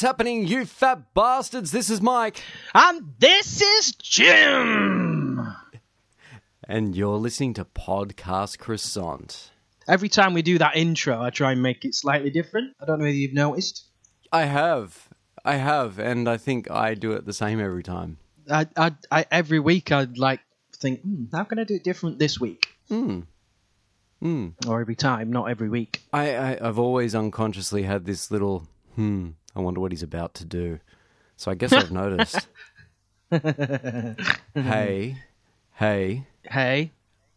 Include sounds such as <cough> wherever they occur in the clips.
What's happening, you fat bastards? This is Mike. And this is Jim. And you're listening to Podcast Croissant. Every time we do that intro, I try and make it slightly different. I don't know whether you've noticed. I have. I have. And I think I do it the same every time. I, I, I every week I'd like think, hmm, how can I do it different this week? Hmm. Hmm. Or every time, not every week. I, I, I've always unconsciously had this little, hmm, I wonder what he's about to do. So I guess I've noticed. <laughs> hey, hey, Hey,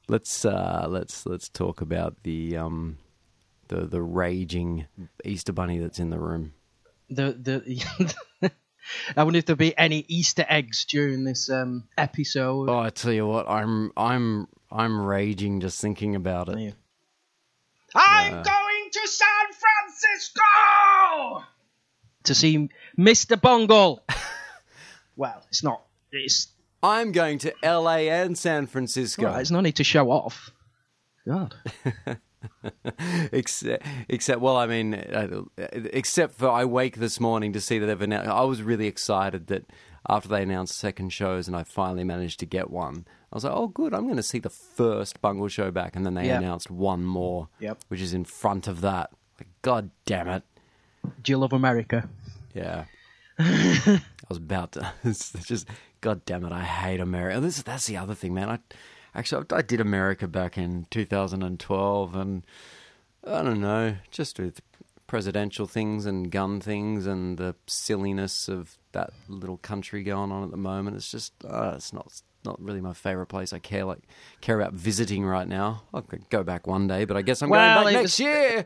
let's uh, let's let's talk about the um, the the raging Easter bunny that's in the room. the the. <laughs> I wonder if there'll be any Easter eggs during this um, episode. Oh, I tell you what, I'm I'm I'm raging just thinking about it. Yeah. I'm Uh. going to San Francisco! To see Mr. Bungle. <laughs> well, it's not. It's I'm going to L.A. and San Francisco. Right, there's no need to show off. God. <laughs> except, except, well, I mean, uh, except for I wake this morning to see that they've announced. I was really excited that after they announced second shows and I finally managed to get one. I was like, oh, good, I'm going to see the first Bungle show back. And then they Yep. announced one more, Yep. which is in front of that. Like, God damn it. Do you love America? Yeah. <laughs> I was about to. <laughs> It's just, God damn it, I hate America. This, that's the other thing, man. I actually I did America back in 2012, and I don't know, just with presidential things and gun things and the silliness of that little country going on at the moment. It's just, uh, it's not. Not really my favorite place. I care like care about visiting right now. I could go back one day, but I guess I'm Well, going back was- next year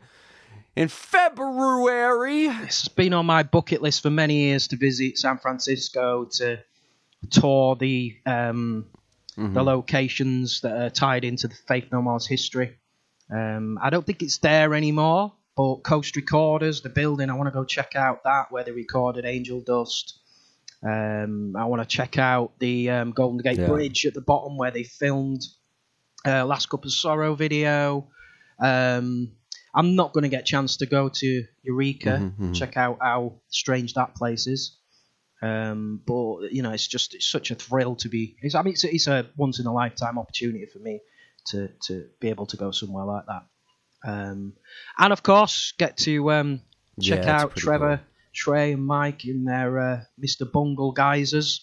in February. It's been on my bucket list for many years to visit San Francisco to tour the um, the locations that are tied into the Faith No More's history. Um, I don't think it's there anymore, but Coast Recorders, the building, I want to go check out that where they recorded Angel Dust. Um, I want to check out the um, Golden Gate Yeah. Bridge at the bottom where they filmed uh, Last Cup of Sorrow video. Um, I'm not going to get a chance to go to Eureka, check out how strange that place is. Um, but you know, it's just it's such a thrill to be. It's, I mean, it's, a- it's a once in a lifetime opportunity for me to to be able to go somewhere like that. Um, and of course, get to um, check Yeah, out Trevor, Trey, and Mike in their uh, Mr. Bungle guisers,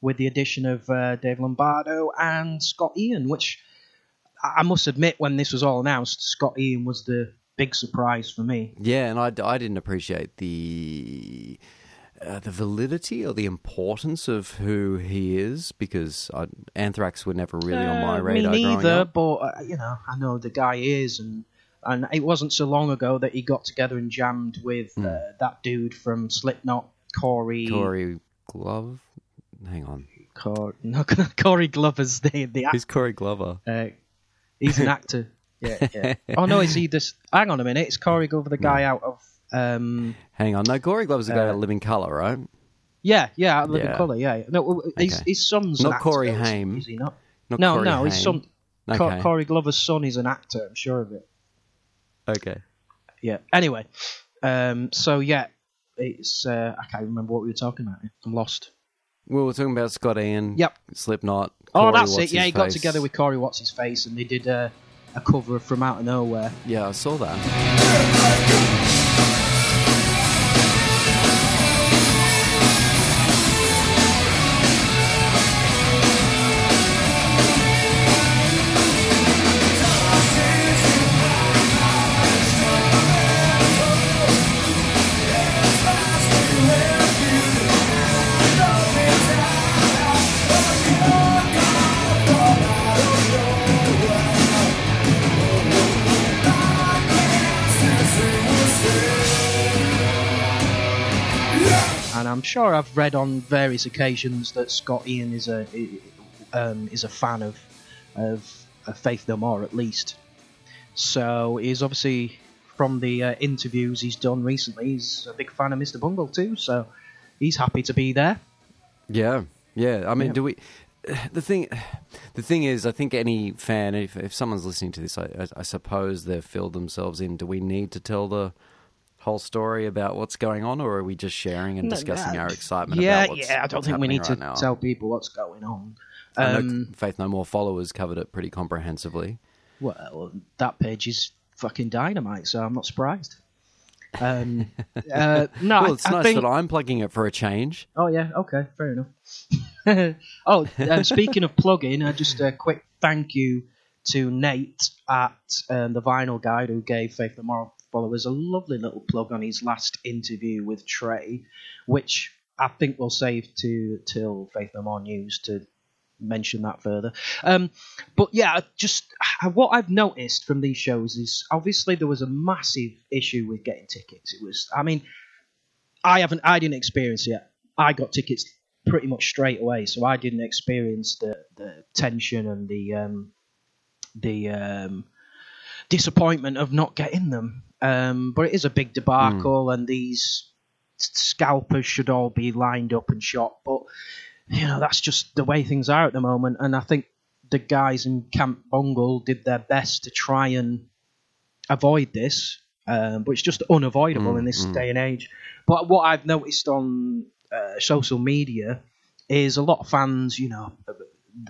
with the addition of uh, Dave Lombardo and Scott Ian, which I must admit, when this was all announced, Scott Ian was the big surprise for me. Yeah, and I, I didn't appreciate the uh, the validity or the importance of who he is because I, Anthrax were never really on my Uh, radar. Me neither, but uh, you know, I know the guy is, and and it wasn't so long ago that he got together and jammed with uh, that dude from Slipknot, Corey. Corey Glove. Hang on, Cor- <laughs> no, <laughs> Corey Glover's the the actor. who's Corey Glover? Uh, he's an actor. Yeah, <laughs> yeah. Oh no, is he this? Hang on a minute. It's Corey Glover, the guy out of. Um, Hang on, no, Corey Glover's the guy Uh, out of Living Color, right? yeah, yeah, out of Living Yeah. Colour. Yeah, yeah. no, his, Okay. his son's Not an actor, Corey Haim. Is he not? Not no, Corey no, his Haim. son. Co- Okay. Corey Glover's son is an actor. I'm sure of it. Okay. Yeah. Anyway, um, so yeah, it's uh, I can't remember what we were talking about. I'm lost. We were talking about Scott Ian. Yep. Slipknot. oh, that's What's it. Yeah, His he got together with Corey What's His Face, and they did uh, a cover From Out of Nowhere. Yeah, I saw that. I'm sure I've read on various occasions that Scott Ian is a um, is a fan of of, of Faith No More at least. So he's obviously from the uh, interviews he's done recently, he's a big fan of Mr. Bungle too. So he's happy to be there. Yeah, yeah. I mean, Yeah. do we? The thing, the thing is, I think any fan, if if someone's listening to this, I, I, I suppose they've filled themselves in. Do we need to tell the whole story about what's going on, or are we just sharing and No, discussing uh, our excitement? yeah, about what's, yeah. I don't think we happening need to right now? tell people what's going on. I know Um, Faith No More followers covered it pretty comprehensively. well, that page is fucking dynamite, so I'm not surprised. Um, <laughs> uh, no, well, I- it's I, nice think, that I'm plugging it for a change. Oh yeah, okay, fair enough. <laughs> oh, um, speaking of plugging, uh, just a quick thank you to Nate at um, the Vinyl Guide who gave Faith No More followers a lovely little plug on his last interview with Trey, which I think we'll save to till Faith No More news to mention that further. Um, but yeah, just what I've noticed from these shows is obviously there was a massive issue with getting tickets. It was, I mean, I haven't, I didn't experience it. I got tickets pretty much straight away, so I didn't experience the the tension and the um, the um, disappointment of not getting them. Um, but it is a big debacle, and these scalpers should all be lined up and shot. But you know that's just the way things are at the moment, and I think the guys in Camp Bungle did their best to try and avoid this, um, but it's just unavoidable in this day and age. But what I've noticed on uh, social media is a lot of fans, you know,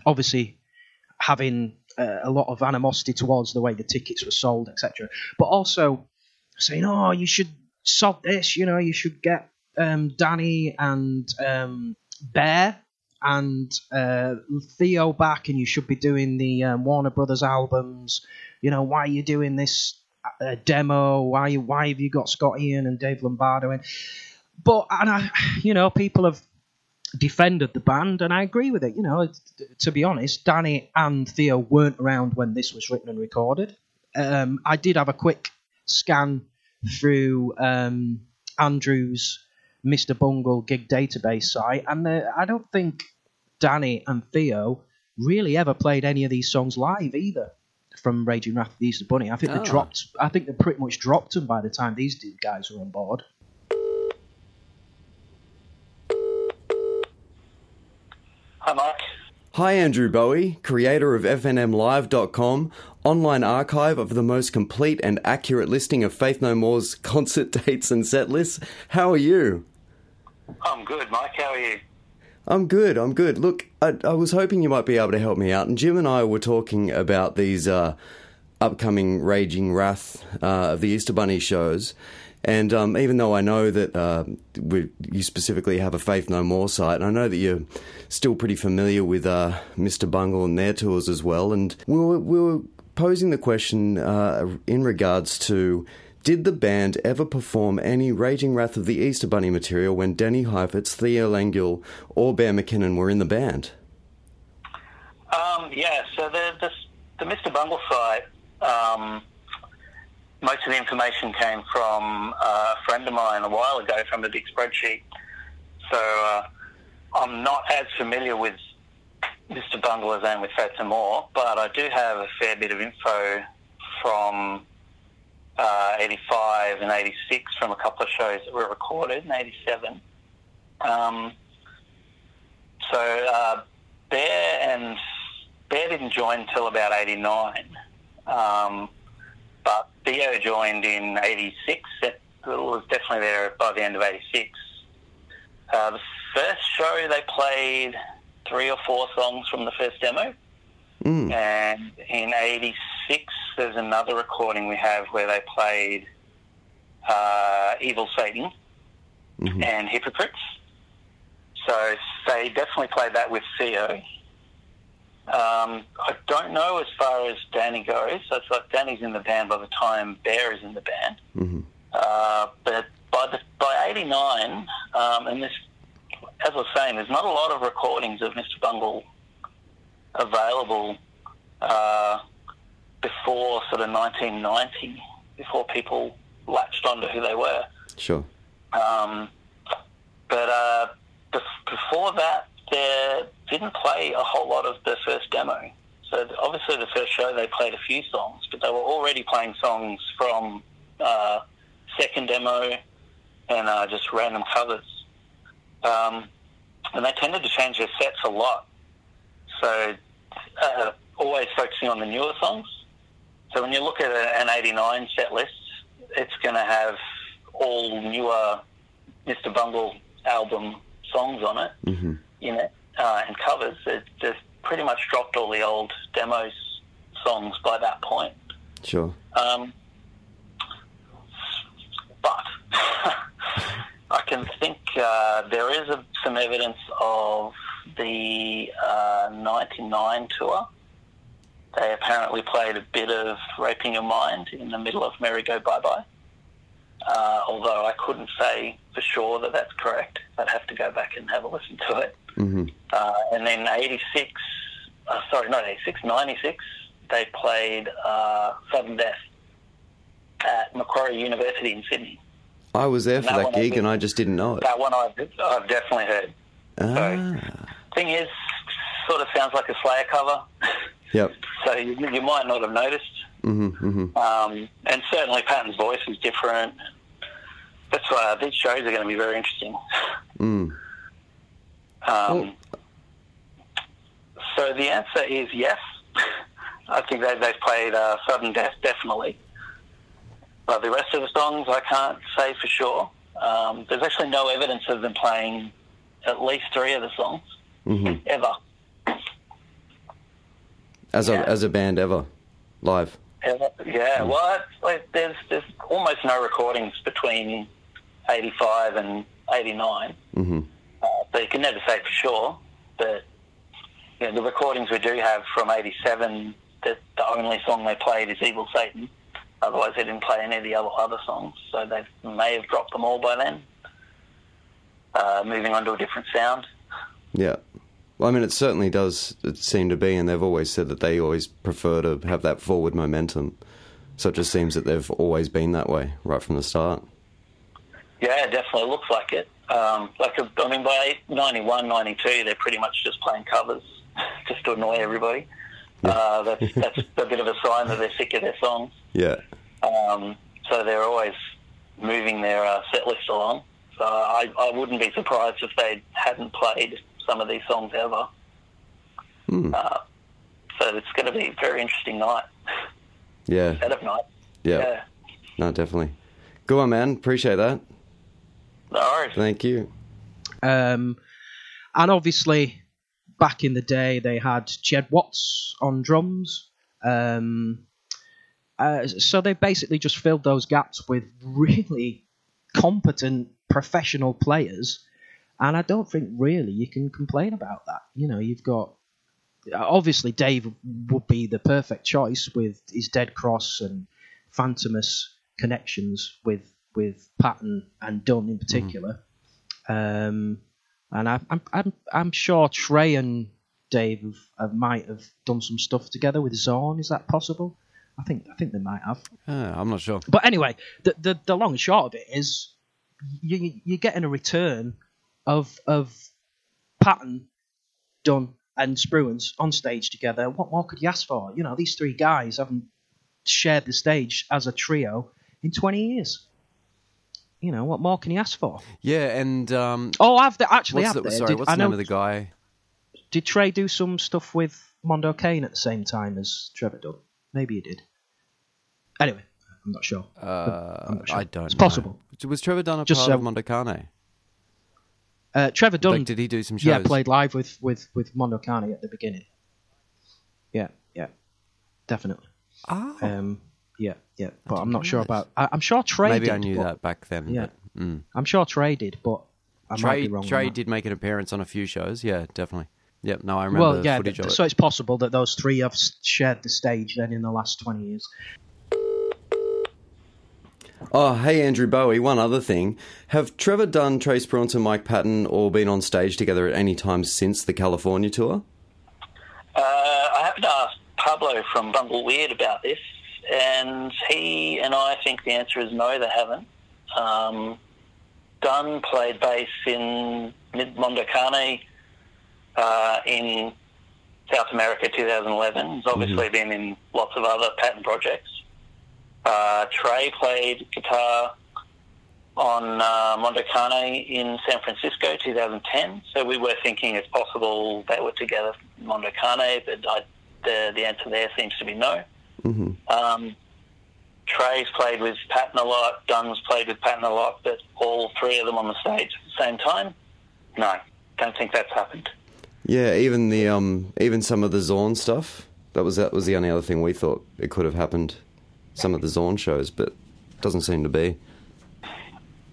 obviously having uh, a lot of animosity towards the way the tickets were sold, etc. But also saying, "Oh, you should sod this," you know, you should get um, Danny and um, Bear and uh, Theo back, and you should be doing the um, Warner Brothers albums. You know, why are you doing this uh, demo? Why why have you got Scott Ian and Dave Lombardo in? But and I, you know, people have defended the band, and I agree with it. You know, to be honest, Danny and Theo weren't around when this was written and recorded. Um, I did have a quick scan through um, Andrew's Mr. Bungle gig database site, and uh, I don't think Danny and Theo really ever played any of these songs live either. From Raging Wrath of the Easter Bunny, I think Oh. they dropped. I think they pretty much dropped them by the time these two guys were on board. Hi, Mike. Hi, Andrew Bowie, creator of FNMLive.com, online archive of the most complete and accurate listing of Faith No More's <laughs> concert dates and set lists. How are you? I'm good, Mike. How are you? I'm good, I'm good. Look, I, I was hoping you might be able to help me out, and Jim and I were talking about these uh, upcoming Raging Wrath uh, of the Easter Bunny shows. And um, even though I know that uh, we, you specifically have a Faith No More site, and I know that you're still pretty familiar with uh, Mr. Bungle and their tours as well, and we were, we were posing the question uh, in regards to did the band ever perform any Raging Wrath of the Easter Bunny material when Danny Heifetz, Theo Langille, or Bear McKinnon were in the band? Um, yeah, so the, the, the Mr. Bungle site, um, most of the information came from uh, a friend of mine a while ago from a big spreadsheet. So uh, I'm not as familiar with Mr. Bungle as I am with Fats More, but I do have a fair bit of info from uh, 85 and 86 from a couple of shows that were recorded in 87. Um, so uh, Bear and Bear didn't join until about 89, um, but Theo joined in 86. It was definitely there by the end of 86. Uh, the first show they played three or four songs from the first demo. Mm. And in '86, there's another recording we have where they played uh, "Evil Satan" Mhm. and "Hypocrites." So they definitely played that with Theo. Um, I don't know as far as Danny goes. So it's like Danny's in the band by the time Bear is in the band. Mhm. Uh, but by the, by '89, um, and this, as I was saying, there's not a lot of recordings of Mr. Bungle available uh, before sort of 1990, before people latched onto who they were. Sure. Um, but uh, bef- before that, they didn't play a whole lot of the first demo. So obviously, the first show they played a few songs, but they were already playing songs from uh, second demo and uh, just random covers. Um, and they tended to change their sets a lot. So uh, always focusing on the newer songs. So when you look at an 89 set list, it's going to have all newer Mr. Bungle album songs on it, Mm-hmm. In it, uh, and covers. It, they've pretty much dropped all the old demos songs by that point. Sure. Um, but <laughs> I can think uh, there is a, some evidence of the uh, 99 tour. They apparently played a bit of Raping Your Mind in the middle of Merry Go Bye Bye. Uh, although I couldn't say for sure that that's correct. I'd have to go back and have a listen to it. Mm-hmm. Uh, and then 86, uh, sorry, not 86, 96, they played uh, Sudden Death at Macquarie University in Sydney. I was there for That that I gig and I just didn't know it. That one I've, I've definitely heard. Ah. Thing is, sort of sounds like a Slayer cover, Yep. <laughs> so you, you might not have noticed. Mm-hmm. Mm-hmm. Um, and certainly Patton's voice is different. That's why these shows are going to be very interesting. Mm. Um, so the answer is yes. I think they, they've played uh, Sudden Death definitely. But the rest of the songs I can't say for sure. Um, there's actually no evidence of them playing at least three of the songs Mm-hmm. ever. As Yeah. a as a band ever, live. Yeah, well, it's like there's there's almost no recordings between 85 and 89. Mm-hmm. Uh, but you can never say for sure. But you know, the recordings we do have from '87, the, the only song they played is "Evil Satan." Otherwise, they didn't play any of the other other songs. So they may have dropped them all by then. Uh, moving on to a different sound. Yeah. Well, I mean, it certainly does seem to be, and they've always said that they always prefer to have that forward momentum. So it just seems that they've always been that way right from the start. Yeah, it definitely looks like it. Um, like I mean, by 91, 92, they're pretty much just playing covers <laughs> just to annoy everybody. Uh, that's that's a bit of a sign that they're sick of their songs. Yeah. Um, so they're always moving their uh, set list along. So I, I wouldn't be surprised if they hadn't played some of these songs ever. Hmm. Uh, so it's going to be a very interesting night, Yeah. <laughs> set of night. Yeah. Yeah. No, definitely. Good one, man. Appreciate that. No worries. Thank you. Um, and obviously, back in the day, they had Jed Watts on drums. Um, uh, so they basically just filled those gaps with really competent professional players. And I don't think really you can complain about that. You know, you've got obviously Dave would be the perfect choice with his Dead Cross and Fantômas connections with with Patton and Dunn in particular. Um, and I, I'm I'm I'm sure Trey and Dave have, have might have done some stuff together with Zorn. Is that possible? I think I think they might have. Ah, I'm not sure. But anyway, the, the the long and short of it is you you're getting a return of of Patton, Dunn, and Spruance on stage together. What more could you ask for? You know, these three guys haven't shared the stage as a trio in 20 years. You know, what more can you ask for? Yeah, and um, Oh, I've the, actually what's have the, sorry, Did- what's I the name know- of the guy? Did Trey do some stuff with Mondo Cane at the same time as Trevor Dunn? Maybe he did. Anyway, I'm not sure. Uh, I'm not sure. I don't. It's know. possible. Was Trevor Dunn a Just, part of uh, Mondo Cane? Uh, Trevor Dunn Like, did he do some shows? Yeah, played live with with with Mondo Cane at the beginning. Yeah, yeah, definitely. Oh, Um, yeah, yeah, but I'm didn't sure realise. about. I, I'm sure Trey. maybe did, I knew but- that back then. Yeah. but, mm. I'm sure Trey did, but I might Trey, be wrong. on Trey did make an appearance on a few shows. Yeah, definitely. Yep. No, I remember Well, the yeah. of so it. it's possible that those three have shared the stage then in the last 20 years. Oh, hey, Andrew Bowie. One other thing: Have Trevor Dunn, Trey Spruance, Mike Patton all been on stage together at any time since the California tour? Uh, I happened to ask Pablo from Bungle Weird about this, and he and I think the answer is no, they haven't. Um, Dunn played bass in Mid uh, in South America 2011. He's obviously been in lots of other Patton projects. Uh, Trey played guitar on uh, Mondo Cane in San Francisco 2010. So we were thinking it's possible they were together in Mondo Cane, but I, the, the answer there seems to be no. hmm Um, Trey's played with Patton a lot, Dunn's played with Patton a lot, but all three of them on the stage at the same time? No, don't think that's happened. Yeah, even the um, even some of the Zorn stuff. That was that was the only other thing we thought it could have happened. Some of the Zorn shows, but doesn't seem to be.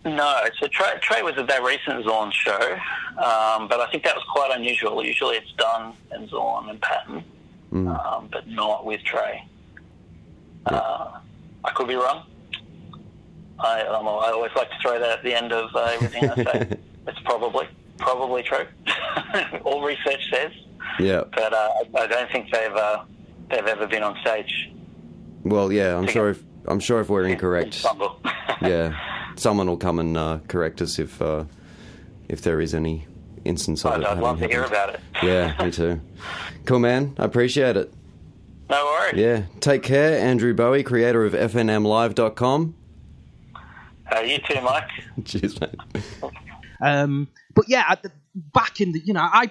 No, so Trey, Trey was at that recent Zorn show, um, but I think that was quite unusual. Usually it's Dunn and Zorn and Patton, um, but not with Trey. Uh, I could be wrong. I, um, I always like to throw that at the end of uh, everything I say. <laughs> it's probably probably true. <laughs> All research says, Yeah. but uh, I don't think they've uh, they've ever been on stage. Well, yeah. I'm sure if I'm sure if we're incorrect, <laughs> yeah, someone will come and uh, correct us if uh, if there is any instance of I'd, it. I'd having love to hear about it. Yeah, me <laughs> too. Cool, man. I appreciate it. No worries. Yeah. Take care, Andrew Bowie, creator of FNMLive.com. Uh, you too, Mike. <laughs> Cheers, mate. Um, but yeah, at the, back in the, you know, I,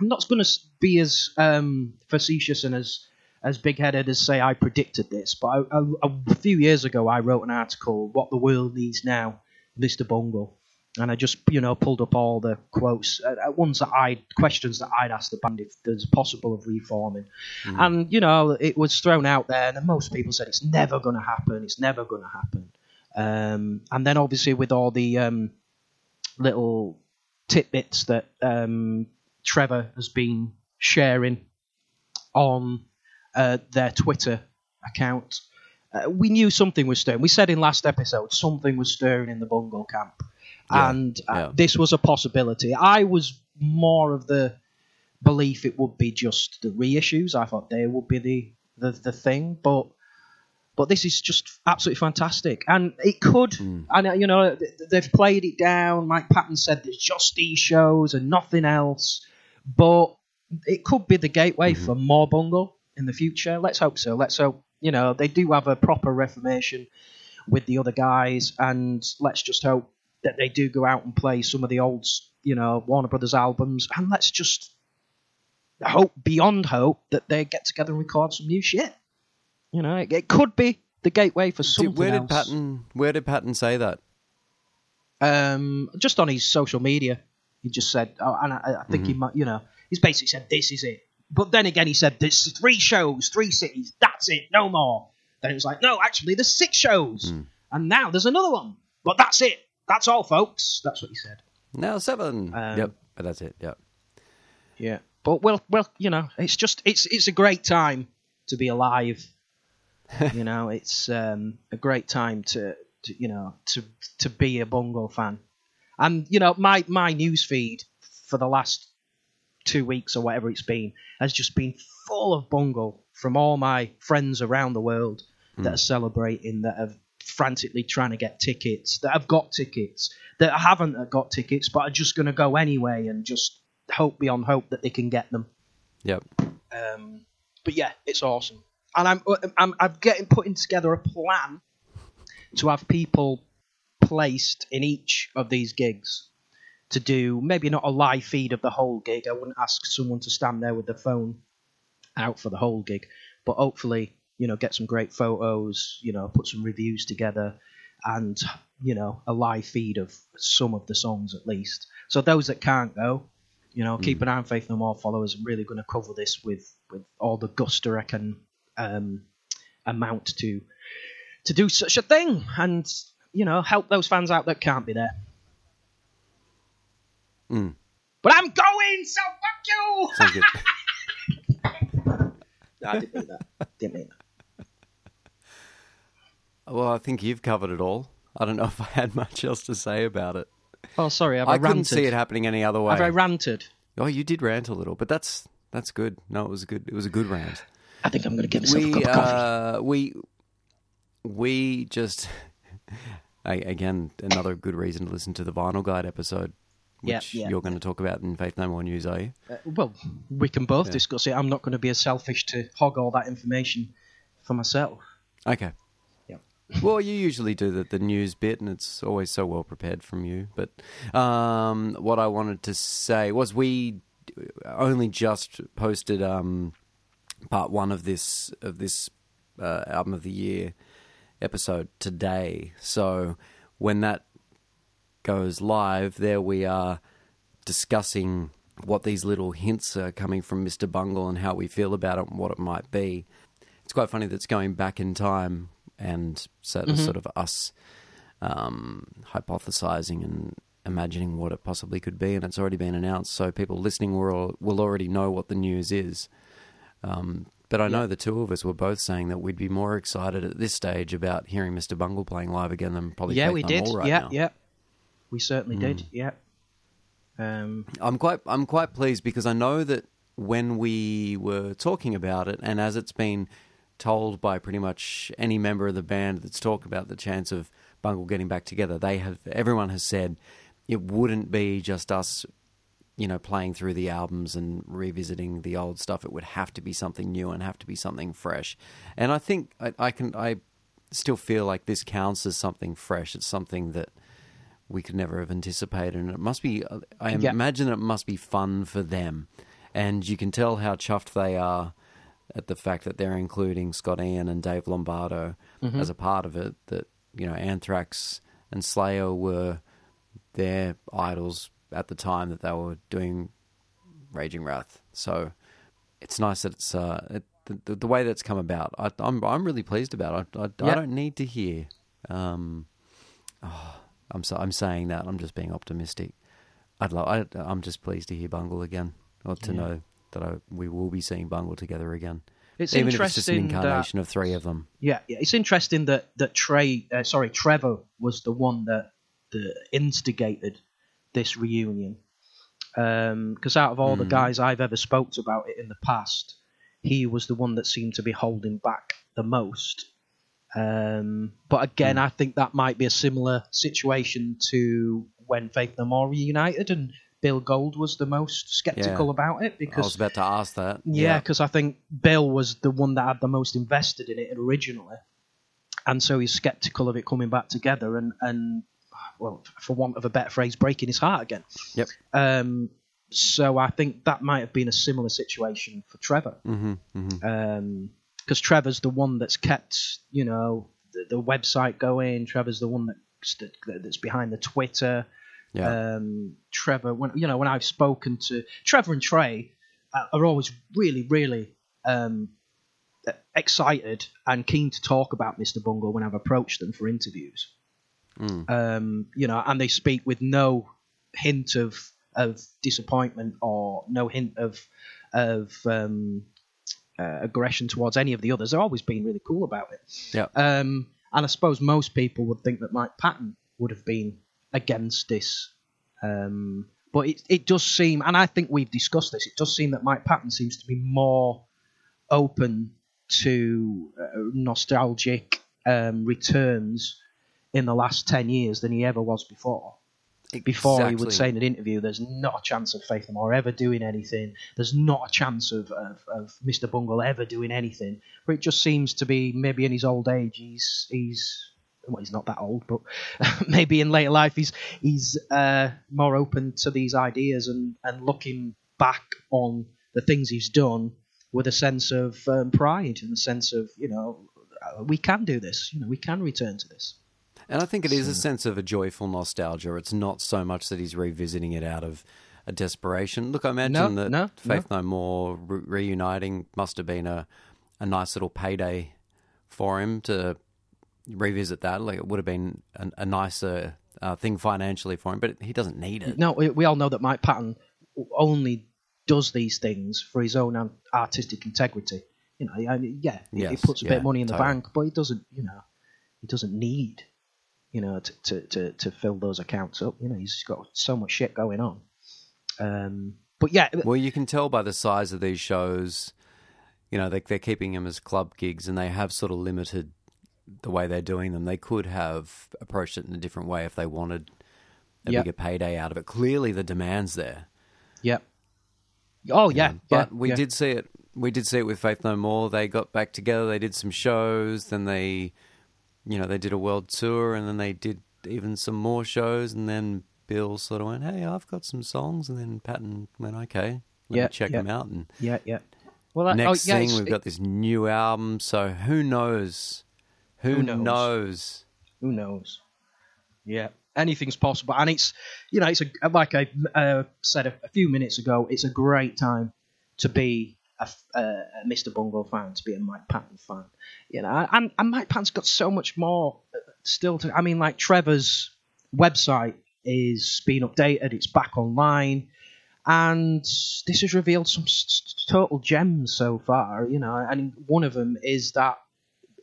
I'm not going to be as um, facetious and as as big headed as say I predicted this, but I, a, a few years ago I wrote an article, "What the World Needs Now," Mr. Bungle, and I just you know pulled up all the quotes, uh, uh, ones that I questions that I'd asked the band if there's possible of reforming, and you know it was thrown out there, and most people said it's never going to happen, it's never going to happen, um, and then obviously with all the um, little tidbits that um, Trevor has been sharing on uh, their Twitter account. Uh, we knew something was stirring. We said in last episode something was stirring in the Bungle camp, Yeah, and uh, yeah. this was a possibility. I was more of the belief it would be just the reissues. I thought they would be the the, the thing, but but this is just absolutely fantastic, and it could. Hmm. And uh, you know they've played it down. Mike Patton said there's just these shows and nothing else, but it could be the gateway Mm-hmm. for more Bungle in the future. Let's hope so. Let's hope you know they do have a proper reformation with the other guys, and let's just hope that they do go out and play some of the old, you know, Warner Brothers albums, and let's just hope beyond hope that they get together and record some new shit. You know, it, it could be the gateway for something where did else. Patton? Where did Patton say that? Um, just on his social media, he just said, oh, and I, I think he Mm-hmm. might, you know, he's basically said, "This is it." But then again, he said, "There's three shows, three cities. That's it, no more." Then it was like, "No, actually, there's six shows, Mm. and now there's another one, but that's it. That's all, folks." That's what he said. Now seven. Um, yep, but that's it. Yep. Yeah. But well, well, you know, it's just it's it's a great time to be alive. <laughs> you know, it's um, a great time to, to you know to to be a Bungle fan, and you know my my news feed for the last two weeks or whatever it's been has just been full of Bungle from all my friends around the world that are celebrating, that are frantically trying to get tickets, that have got tickets, that haven't got tickets but are just going to go anyway and just hope beyond hope that they can get them. Yep. Um, but yeah, it's awesome, and I'm I'm I'm getting putting together a plan to have people placed in each of these gigs to do maybe not a live feed of the whole gig. I wouldn't ask someone to stand there with their phone out for the whole gig, but hopefully you know get some great photos, you know put some reviews together, and you know a live feed of some of the songs at least. So those that can't go, you know, keep an eye on Faith No More followers. I'm really going to cover this with with all the gusto I can um, amount to to do such a thing, and you know, help those fans out that can't be there. Mm. But I'm going, so fuck you. Sounds good. <laughs> No, I didn't mean that. Didn't mean that. well, I think you've covered it all. I don't know if I had much else to say about it. Oh, sorry, have I, I couldn't ranted? see it happening any other way. Have I ranted? oh, you did rant a little, but that's that's good. No, it was good. It was a good rant. I think I'm going to give myself a we cup of coffee. uh, we we just <laughs> I, again another good reason to listen to the Vinyl Guide episode, Yeah, which yeah. you're going to talk about in Faith No More News, are you? Uh, well, we can both discuss it. I'm not going to be as selfish to hog all that information for myself. Okay. Yep. Well, you usually do the, the news bit, and it's always so well prepared from you. But um, what I wanted to say was we only just posted um, part one of this of this uh, album of the year, episode today. So when that goes live, there we are discussing what these little hints are coming from Mr. Bungle and how we feel about it and what it might be. It's quite funny that it's going back in time and so Mm-hmm. sort of us um, hypothesizing and imagining what it possibly could be, and it's already been announced. So people listening will will already know what the news is. Um, but I know the two of us were both saying that we'd be more excited at this stage about hearing Mr. Bungle playing live again than probably yeah, we did. Right yeah, now. yeah. We certainly did. Mm. Yeah. Um, I'm quite I'm quite pleased because I know that when we were talking about it, and as it's been told by pretty much any member of the band that's talked about the chance of Bungle getting back together, they have everyone has said it wouldn't be just us, you know, playing through the albums and revisiting the old stuff. It would have to be something new and have to be something fresh. And I think I, I can I still feel like this counts as something fresh. It's something that we could never have anticipated, and it must be. I Yeah. imagine it must be fun for them, and you can tell how chuffed they are at the fact that they're including Scott Ian and Dave Lombardo Mm-hmm. as a part of it. That you know, Anthrax and Slayer were their idols at the time that they were doing Raging Wrath. So it's nice that it's uh, it, the, the way that's come about. I, I'm I'm really pleased about it. I, I, I don't need to hear. Um, I'm so, I'm saying that. I'm just being optimistic. I'd love. I, I'm just pleased to hear Bungle again, or to Yeah. know that I, we will be seeing Bungle together again. it's Even if it's just an interesting that incarnation of three of them. Yeah, yeah, it's interesting that that Trey, uh, sorry, Trevor was the one that that instigated this reunion. Because out of all the guys I've ever spoke to about it in the past, he was the one that seemed to be holding back the most. Um, but again, I think that might be a similar situation to when Faith No More reunited, and Bill Gould was the most skeptical Yeah. about it because I was about to ask that. yeah, because I think Bill was the one that had the most invested in it originally, and so he's skeptical of it coming back together, and and well, for want of a better phrase, breaking his heart again. Yep. Um, so I think that might have been a similar situation for Trevor, hmm hmm because Trevor's the one that's kept you know the, the website going. Trevor's the one that's that's behind the Twitter. Yeah. Um, Trevor, when you know when I've spoken to Trevor and Trey, uh, are always really, really um, excited and keen to talk about Mr. Bungle when I've approached them for interviews. Um, you know, and they speak with no hint of of disappointment or no hint of of um, uh, aggression towards any of the others. They're always being really cool about it. yeah. Um, and I suppose most people would think that Mike Patton would have been against this. Um, but it, it does seem, and I think we've discussed this, it does seem that Mike Patton seems to be more open to uh, nostalgic um, returns in the last 10 years than he ever was before. Before he would say in an interview, there's not a chance of Faith No More ever doing anything. There's not a chance of, of, of Mr. Bungle ever doing anything. But it just seems to be maybe in his old age, he's he's well, he's not that old, but <laughs> maybe in later life he's he's uh, more open to these ideas and, and looking back on the things he's done with a sense of um, pride and a sense of you know uh, we can do this. You know, we can return to this. And I think it is a sense of a joyful nostalgia. It's not so much that he's revisiting it out of a desperation. Look, I imagine No, that no, Faith No, More re- reuniting must have been a, a nice little payday for him to revisit that. Like it would have been a, a nicer uh, thing financially for him, but he doesn't need it. No, we, we all know that Mike Patton only does these things for his own artistic integrity. You know, I mean, yeah, he- he puts a bit of money in the totally. bank, but he doesn't. You know, he doesn't need. You know, to, to, to, to fill those accounts up. You know, he's got so much shit going on. Um, but yeah, Well, you can tell by the size of these shows, you know, they, they're keeping them as club gigs and they have sort of limited the way they're doing them. They could have approached it in a different way if they wanted a Yep. bigger payday out of it. Clearly, the demand's there. Yep. Oh yeah, But yeah, we yeah. did see it. We did see it with Faith No More. They got back together. They did some shows. Then they, you know, they did a world tour, and then they did even some more shows. And then Bill sort of went, "Hey, I've got some songs." And then Patton went, "Okay, let Yeah, me check yeah. them out." And Yeah, yeah. Well, that, next oh, yeah, thing, we've got this new album. So who knows Who, Who knows? knows? Who knows? Yeah, anything's possible, and it's you know it's a like I uh, said a, a few minutes ago, it's a great time to be a, uh, a Mr. Bungle fan, to be a Mike Patton fan. You know, and, and Mike Patton's got so much more uh, still to. I mean, like Trevor's website is being updated; it's back online, and this has revealed some total gems so far. You know, and one of them is that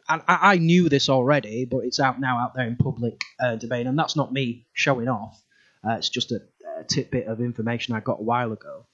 and I, I knew this already, but it's out now out there in public uh, domain, and that's not me showing off. Uh, it's just a, a tidbit of information I got a while ago.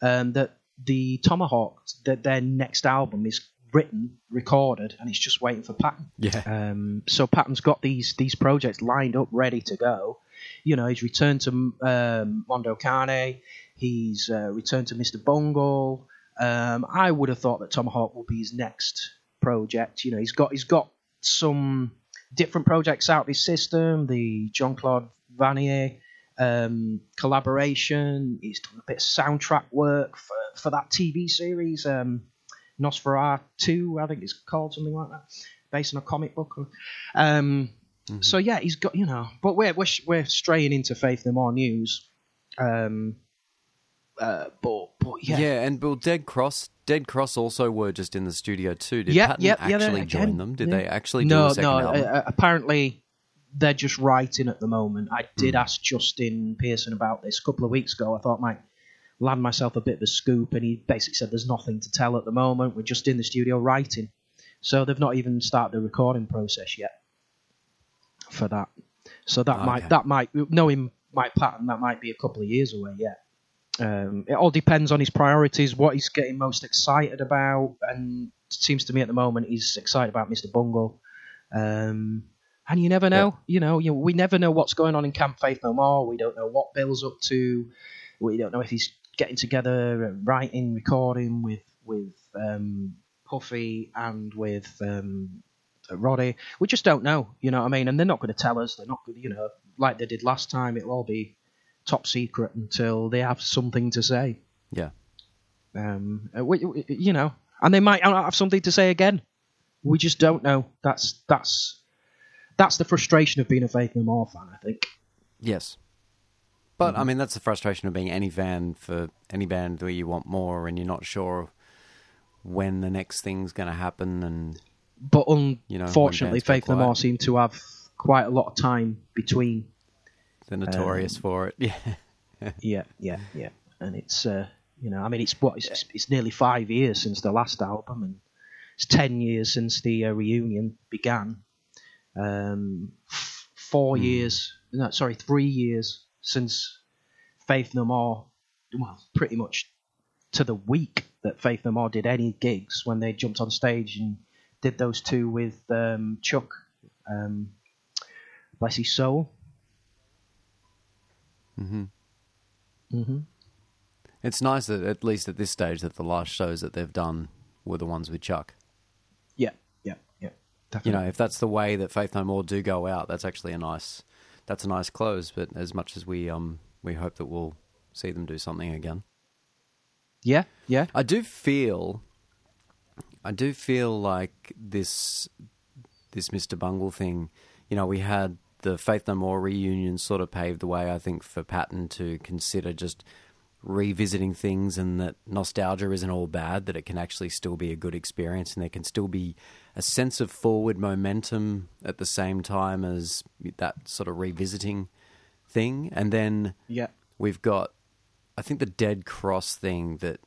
Um, that the Tomahawk, that their next album is written, recorded, and it's just waiting for Patton. Yeah. Um, so Patton's got these these projects lined up, ready to go. You know, he's returned to um, Mondo Cane. He's uh, returned to Mr. Bungle. Um, I would have thought that Tomahawk would be his next project. You know, he's got he's got some different projects out of his system. The Jean Claude Vanier um, collaboration. He's done a bit of soundtrack work for, for that TV series, um, Nosferatu, I think it's called something like that, based on a comic book. Um, So yeah, he's got you know, but we're we're, we're straying into Faith No More news. Um, uh, but but Yeah. yeah, and Bill Dead Cross Dead Cross also were just in the studio too. Did yeah, Patton yeah, yeah, actually they're- join them? Did yeah. they actually do no, a second no. album? Uh, apparently, they're just writing at the moment. I did ask Justin Pearson about this a couple of weeks ago. I thought I might land myself a bit of a scoop, and he basically said there's nothing to tell at the moment. We're just in the studio writing, so they've not even started the recording process yet for that. So that Okay. might that might knowing Mike Patton, that might be a couple of years away yet. Um, it all depends on his priorities, what he's getting most excited about, and it seems to me at the moment he's excited about Mr. Bungle. Um, and you never know, you know, you, we never know what's going on in Camp Faith No More. We don't know what Bill's up to. We don't know if he's getting together, writing, recording with with um, Puffy and with um, Roddy. We just don't know, you know what I mean? And they're not going to tell us. They're not, gonna- you know, like they did last time. It'll all be top secret until they have something to say. Yeah. Um, uh, we, we- you know, and they might have something to say again. We just don't know. That's that's that's the frustration of being a Faith No More fan. I think. Yes. But Mm-hmm. I mean, that's the frustration of being any fan for any band where you want more and you're not sure when the next thing's going to happen. And But You know, unfortunately, Faith No. More seem to have quite a lot of time between. they're notorious Um, for it. <laughs> Yeah. Yeah, yeah, yeah. And it's uh, you know, I mean, it's what it's, it's nearly five years since the last album, and it's ten years since the uh, reunion began. Um, four years, no, sorry, three years since Faith No More. Well, pretty much to the week that Faith No More did any gigs when they jumped on stage and did those two with um, Chuck. Um, bless his soul. hmm hmm It's nice that at least at this stage that the last shows that they've done were the ones with Chuck. Yeah. You know, if that's the way that Faith No More do go out, that's actually a nice, that's a nice close. But as much as we um we hope that we'll see them do something again, Yeah, yeah. I do feel, I do feel like this this Mr. Bungle thing. You know, we had the Faith No More reunion sort of paved the way, I think, for Patton to consider just revisiting things and that nostalgia isn't all bad, that it can actually still be a good experience and there can still be a sense of forward momentum at the same time as that sort of revisiting thing. And then Yeah. we've got, I think, the Dead Cross thing that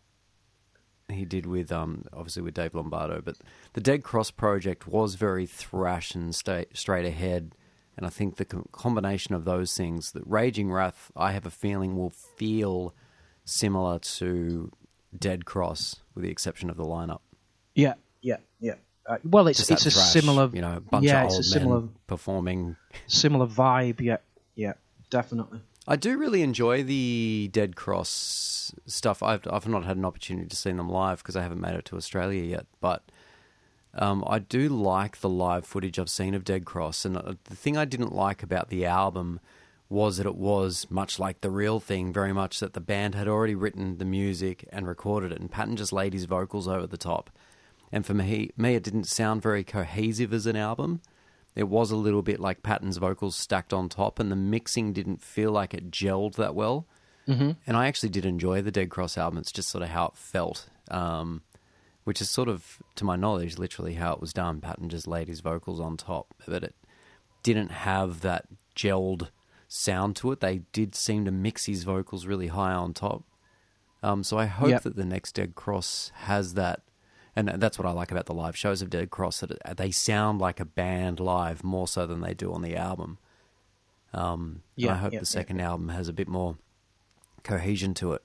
he did with, um, obviously with Dave Lombardo, but the Dead Cross project was very thrash and sta straight ahead. And I think the combination of those things, that Raging Wrath, I have a feeling will feel similar to Dead Cross, with the exception of the lineup. Yeah, yeah, yeah. Uh, well, it's Just it's a thrash, similar, you know, bunch yeah, of it's old a similar performing similar vibe. Yeah, yeah, definitely. I do really enjoy the Dead Cross stuff. I've I've not had an opportunity to see them live because I haven't made it to Australia yet. But um, I do like the live footage I've seen of Dead Cross, and uh, the thing I didn't like about the album was that it was much like the real thing, very much that the band had already written the music and recorded it, and Patton just laid his vocals over the top. And for me, me, it didn't sound very cohesive as an album. it was a little bit like Patton's vocals stacked on top, and the mixing didn't feel like it gelled that well. Mm-hmm. And I actually did enjoy the Dead Cross album. It's just sort of how it felt, um, which is sort of, to my knowledge, literally how it was done. Patton just laid his vocals on top, but it didn't have that gelled sound to it. They did seem to mix his vocals really high on top. Um, so I hope Yep. that the next Dead Cross has that, and that's what I like about the live shows of Dead Cross that they sound like a band live more so than they do on the album. Um, Yeah, I hope the second album has a bit more cohesion to it.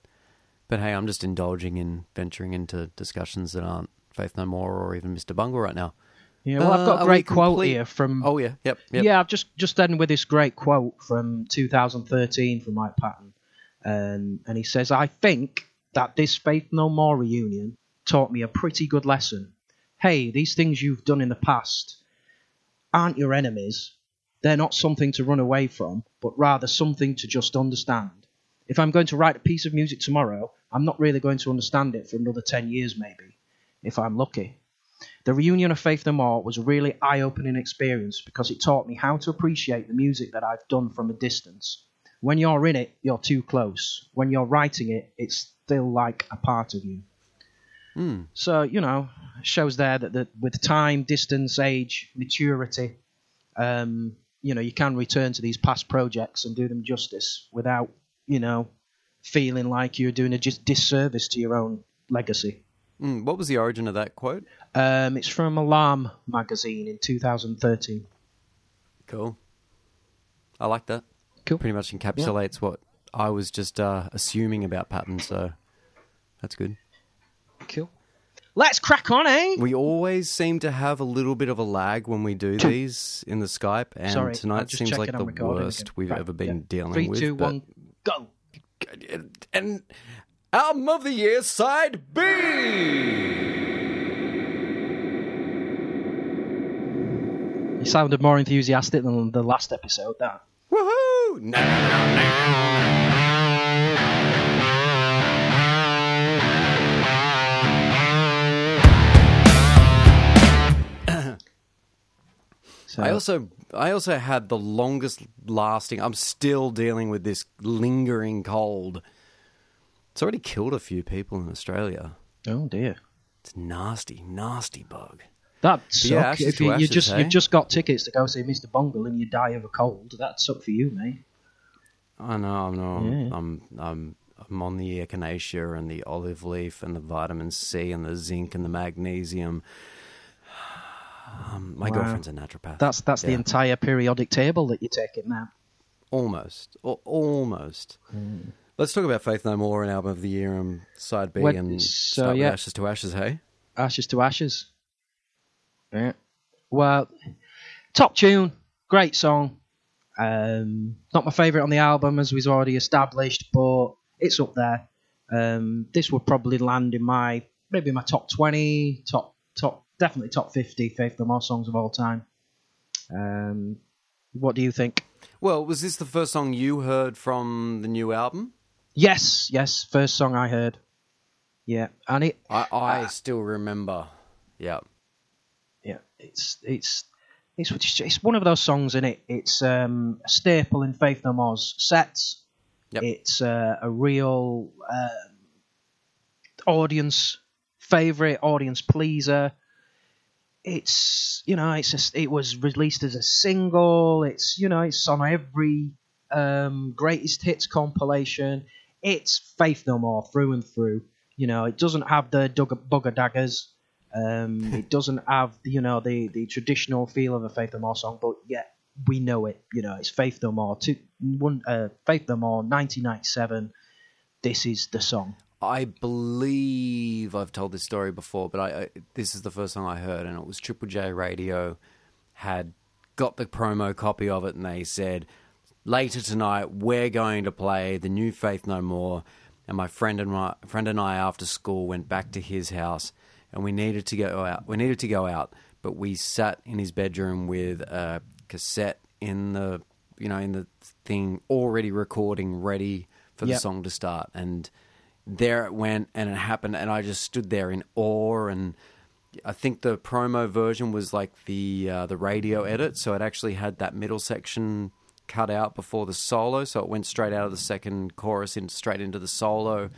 But hey, I'm just indulging in venturing into discussions that aren't Faith No More or even Mr. Bungle right now. Yeah, well, I've Uh, got a great quote complete- here from. Oh yeah, yep, yep. Yeah, I've just just ending with this great quote from 2013 from Mike Patton, um, and he says, "I think that this Faith No More reunion taught me a pretty good lesson. Hey, these things you've done in the past aren't your enemies. They're not something to run away from, but rather something to just understand. If I'm going to write a piece of music tomorrow, I'm not really going to understand it for another 10 years, maybe, if I'm lucky. The reunion of Faith No More was a really eye opening experience because it taught me how to appreciate the music that I've done from a distance. When you're in it, you're too close. When you're writing it, it's still like a part of you. So, you know, shows there that, that with time, distance, age, maturity, um, you know, you can return to these past projects and do them justice without, you know, feeling like you're doing a just disservice to your own legacy. Mm, what was the origin of that quote? Um, it's from Alarm magazine in 2013. Cool. I like that. Cool. Pretty much encapsulates what I was just uh, assuming about Patton, so that's good. Cool. Let's crack on, eh? We always seem to have a little bit of a lag when we do these in the Skype, and Sorry, tonight seems like the worst again. we've Right, ever been yeah. dealing Three, with. two, but- one, go. And album of the year, side B. You sounded more enthusiastic than the last episode. That. Woohoo! No, no, no, no. So, I also I also had the longest lasting. I'm still dealing with this lingering cold. It's already killed a few people in Australia. oh dear. It's a nasty, nasty bug. That yeah, suck. ashes if you, you just hey? you've just got tickets to go see Mr. Bungle and you die of a cold, that suck for you, mate. I know, I know. Yeah. I'm I'm I'm on the echinacea and the olive leaf and the vitamin C and the zinc and the magnesium. Um, my Wow. girlfriend's a naturopath. That's that's the entire periodic table that you're taking now. Almost. Al- almost. Hmm. Let's talk about Faith No More and Album of the Year and Side B and so, start with. Ashes to Ashes, hey? Ashes to Ashes. Yeah. Well, top tune, great song. Um, not my favourite on the album, as we've already established, but it's up there. Um, this would probably land in my maybe my top twenty, top top definitely top fifty Faith No More songs of all time. Um, what do you think? Well, was this the first song you heard from the new album? Yes, yes, first song I heard. Yeah, and it I, I still remember. Yeah. yeah, it's it's it's it's, one of those songs in it. It's um, a staple in Faith No More's sets. Yep. It's uh, a real um, audience favorite, audience pleaser. It's you know it's just, it was released as a single. It's you know it's on every um, greatest hits compilation. It's Faith No More through and through. You know it doesn't have the dug- bugger daggers. Um, <laughs> it doesn't have you know the the traditional feel of a Faith No More song, but yet we know it. You know it's Faith No More. Two, one, uh, Faith No More, 1997. This is the song. I believe I've told this story before, but I, I this is the first song I heard, and it was Triple J Radio had got the promo copy of it, and they said later tonight we're going to play the new Faith No More. And my friend and my friend and I after school went back to his house, and we needed to go out. We needed to go out, but we sat in his bedroom with a cassette in the you know in the thing already recording, ready for the song to start, and there it went and it happened and I just stood there in awe. And I think the promo version was like the uh, the radio edit, so it actually had that middle section cut out before the solo, so it went straight out of the second chorus into straight into the solo,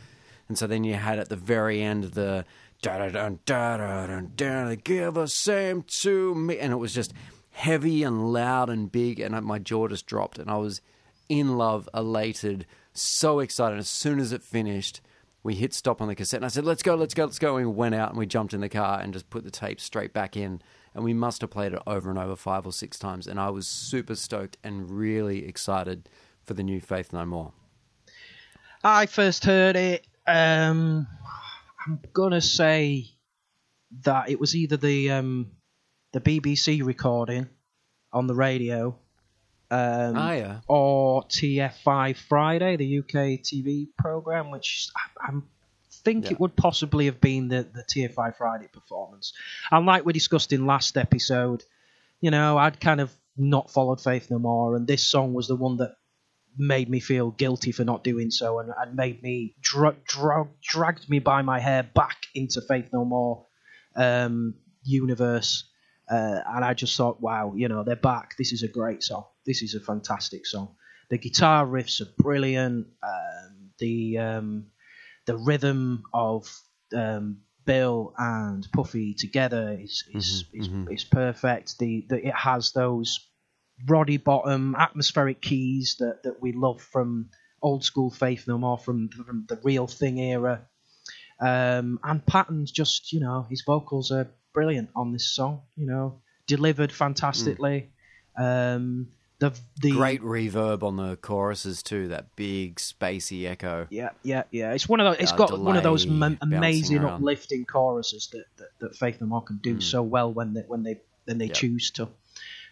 and so then you had at the very end the da da da da da da da give the same to me, and it was just heavy and loud and big, and my jaw just dropped, and I was in love, elated, so excited. As soon as it finished, we hit stop on the cassette, and I said, "Let's go, let's go, let's go." And we went out and we jumped in the car and just put the tape straight back in, and we must have played it over and over five or six times. And I was super stoked and really excited for the new Faith No More. I first heard it. Um, I'm gonna say that it was either the um, the BBC recording on the radio, um, Ah, yeah. or TFI Friday, the UK TV program, which I, I think Yeah. it would possibly have been the, the TFI Friday performance. And like we discussed in last episode, you know, I'd kind of not followed Faith No More, and this song was the one that made me feel guilty for not doing so, and, and made me dra- dra- dragged me by my hair back into Faith No More um, universe. Uh, and I just thought, wow, you know, they're back. This is a great song. This is a fantastic song. The guitar riffs are brilliant. Um, the um, the rhythm of um, Bill and Puffy together is is, is, is perfect. The, the it has those Roddy Bottum atmospheric keys that, that we love from old school Faith No More from, from the Real Thing era. Um, and Patton's just, you know, his vocals are brilliant on this song. You know, delivered fantastically. Um, the the Great reverb on the choruses too. That big spacey echo. Yeah, yeah, yeah. It's one of those. It's Uh, got one of those amazing, around. uplifting choruses that, that, that Faith No More can do so well when they when they when they Yep. choose to.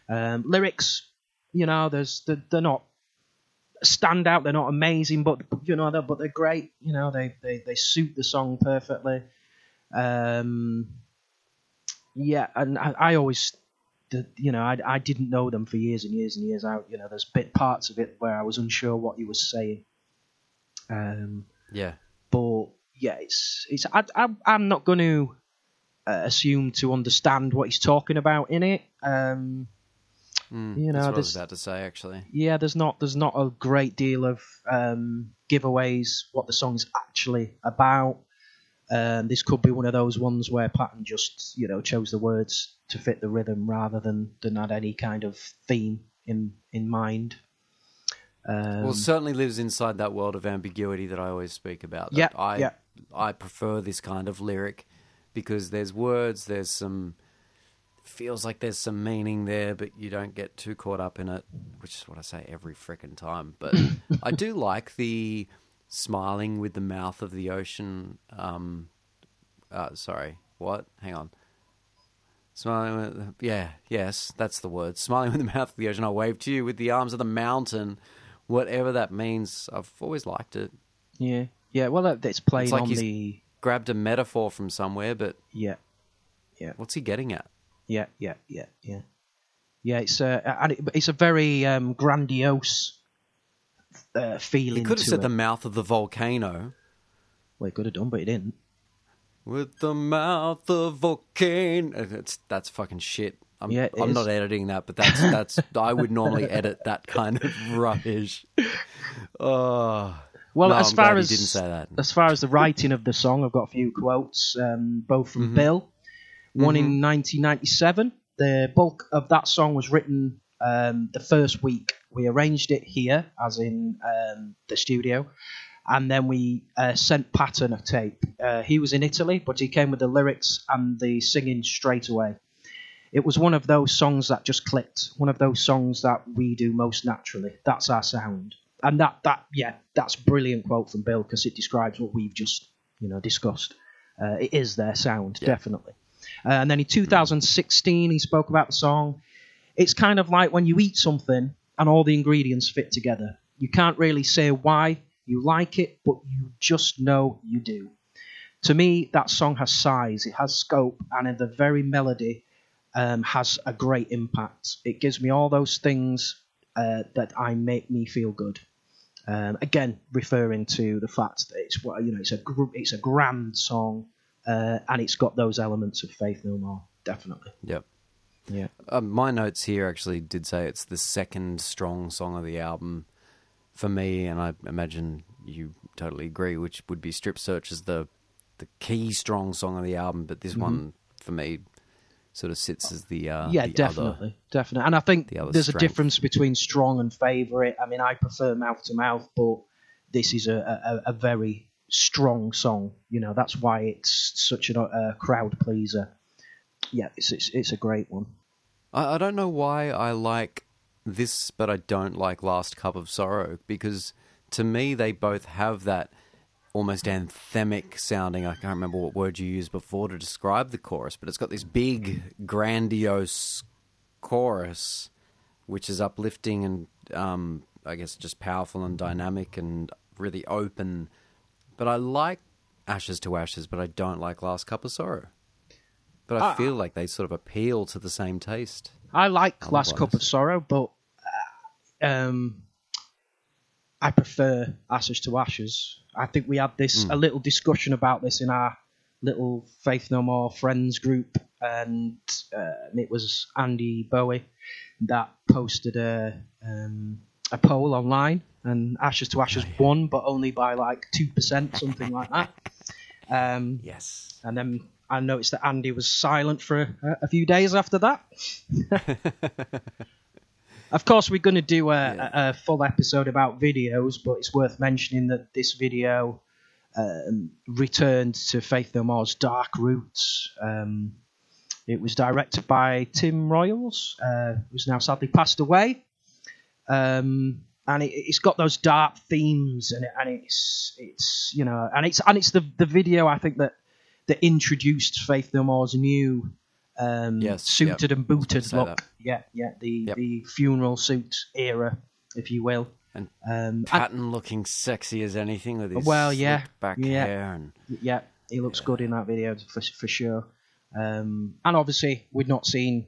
Um, lyrics, you know, there's they're, they're not stand out. They're not amazing, but you know, they're, but they're great. You know, they they, they suit the song perfectly. Um, yeah, and I, I always, the, you know, I, I didn't know them for years and years and years out. You know, there's bit parts of it where I was unsure what he was saying. Um, Yeah. but yeah, it's it's. I, I, I'm not going to uh, assume to understand what he's talking about in it. Um, Mm, You know, that's what I was about to say actually. yeah, there's not there's not a great deal of um, giveaways what the song's actually about. Um, this could be one of those ones where Patton just you know chose the words to fit the rhythm rather than than had any kind of theme in in mind. Um, Well, certainly lives inside that world of ambiguity that I always speak about. that Yeah, I yeah. I prefer this kind of lyric because there's words, there's some feels like there's some meaning there, but you don't get too caught up in it, which is what I say every frickin' time. But <laughs> I do like the smiling with the mouth of the ocean. Um, uh, sorry, what? Hang on. Smiling with, yeah, yes, that's the word. Smiling with the mouth of the ocean. I wave to you with the arms of the mountain. Whatever that means, I've always liked it. yeah, yeah. Well, that, it's playing It's like on the Grabbed a metaphor from somewhere, but yeah. Yeah. What's he getting at? Yeah, yeah, yeah, yeah. Yeah, it's a and it, it's a very um, grandiose uh, feeling. He could have said it. the mouth of the volcano. Well, he could have done, but he didn't. With the mouth of volcano. It's, that's fucking shit. I'm, Yeah, I'm is. not editing that, but that's that's. <laughs> I would normally edit that kind of rubbish. Oh, Well, No, as far as didn't say that. as far as the writing of the song, I've got a few quotes, um, both from Mm-hmm. Bill. One in 1997. The bulk of that song was written um, the first week. We arranged it here, as in um, the studio, and then we uh, sent Patton a tape. Uh, he was in Italy, but he came with the lyrics and the singing straight away. It was one of those songs that just clicked. One of those songs that we do most naturally. That's our sound, and that that yeah, that's a brilliant quote from Bill because it describes what we've just you know discussed. Uh, it is their sound, definitely. Uh, and then in 2016, he spoke about the song. It's kind of like when you eat something and all the ingredients fit together. You can't really say why you like it, but you just know you do. To me, that song has size, it has scope, and in the very melody um, has a great impact. It gives me all those things uh, that I make me feel good. Um, again, referring to the fact that it's you know, it's a gr- it's a grand song uh, and it's got those elements of Faith No More, definitely. Yep. Yeah. Uh, my notes here actually did say it's the second strong song of the album for me, and I imagine you totally agree, which would be Strip Search as the the key strong song of the album, but this one for me sort of sits as the uh, Mm-hmm. yeah, the definitely, other. definitely. And I think the there's a difference between strong and favourite. I mean, I prefer mouth to mouth, but this is a, a, a very strong song. You know, that's why it's such a uh, crowd pleaser. Yeah, it's, it's it's a great one. I, I don't know why I like this, but I don't like Last Cup of Sorrow because to me they both have that almost anthemic sounding. I can't remember what word you used before to describe the chorus, but it's got this big, grandiose chorus, which is uplifting and um, I guess just powerful and dynamic and really open. But I like Ashes to Ashes, but I don't like Last Cup of Sorrow. But I Ah. feel like they sort of appeal to the same taste. I like Last Cup of Sorrow, but uh, um, I prefer Ashes to Ashes. I think we had this a little discussion about this in our little Faith No More friends group, and uh, it was Andy Bowie that posted a um, a poll online, and Ashes to Ashes won, but only by like two percent, something like that. <laughs> Um, Yes. and then I noticed that Andy was silent for a, a few days after that. <laughs> of course, we're going to do a, Yeah. a, a full episode about videos, but it's worth mentioning that this video um, returned to Faith No More's dark roots. Um, it was directed by Tim Royes, uh, who's now sadly passed away. Um, and it, it's got those dark themes, and, it, and it's it's you know, and it's and it's the the video I think that that introduced Faith No More's new um, Yes, suited yep. and booted look. that. Yeah, yeah, the Yep. the funeral suit era, if you will. And Um, and- Patton looking sexy as anything with his Well, yeah, back yeah. hair and Yeah, he looks good in that video for, for sure. Um, and obviously, we'd not seen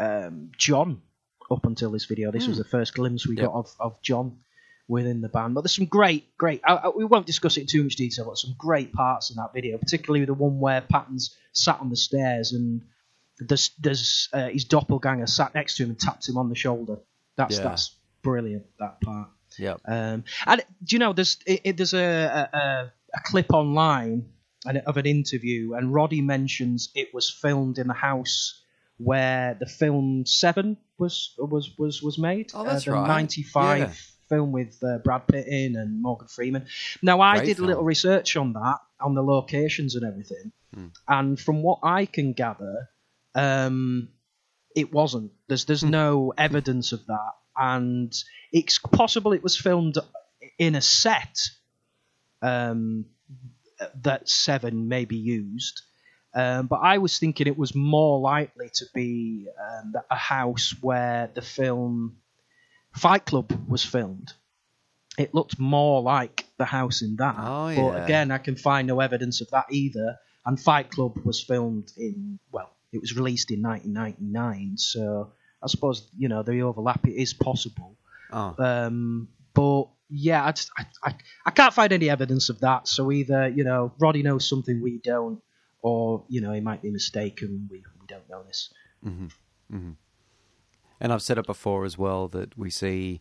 um, John up until this video. This was the first glimpse we Yep. got of, of John within the band. But there's some great, great. I, I, we won't discuss it in too much detail, but some great parts in that video, particularly the one where Patton's sat on the stairs and there's, there's uh, his doppelganger sat next to him and tapped him on the shoulder. That's Yeah. that's brilliant. That part. yep. Um, and do you know there's it, it- there's a, a a clip online and of an interview, and Roddy mentions it was filmed in the house where the film Seven was was was was made. Oh, that's uh, the right. '95 Yeah. Film with uh, Brad Pitt in and Morgan Freeman. Now I Great did a little research on that, on the locations and everything, Hmm. and from what I can gather, um, it wasn't. There's Hmm. there's no evidence of that, and it's possible it was filmed in a set um, that Seven maybe used. Um, but I was thinking it was more likely to be um, a house where the film Fight Club was filmed. It looked more like the house in that. Oh, But yeah. again, I can find no evidence of that either. And Fight Club was filmed in, well, it was released in 1999. So I suppose, you know, the overlap it is possible. Oh, Um, but yeah, I, just, I, I, I can't find any evidence of that. So either you know Roddy knows something we don't, or you know he might be mistaken. We we don't know this. And I've said it before as well that we see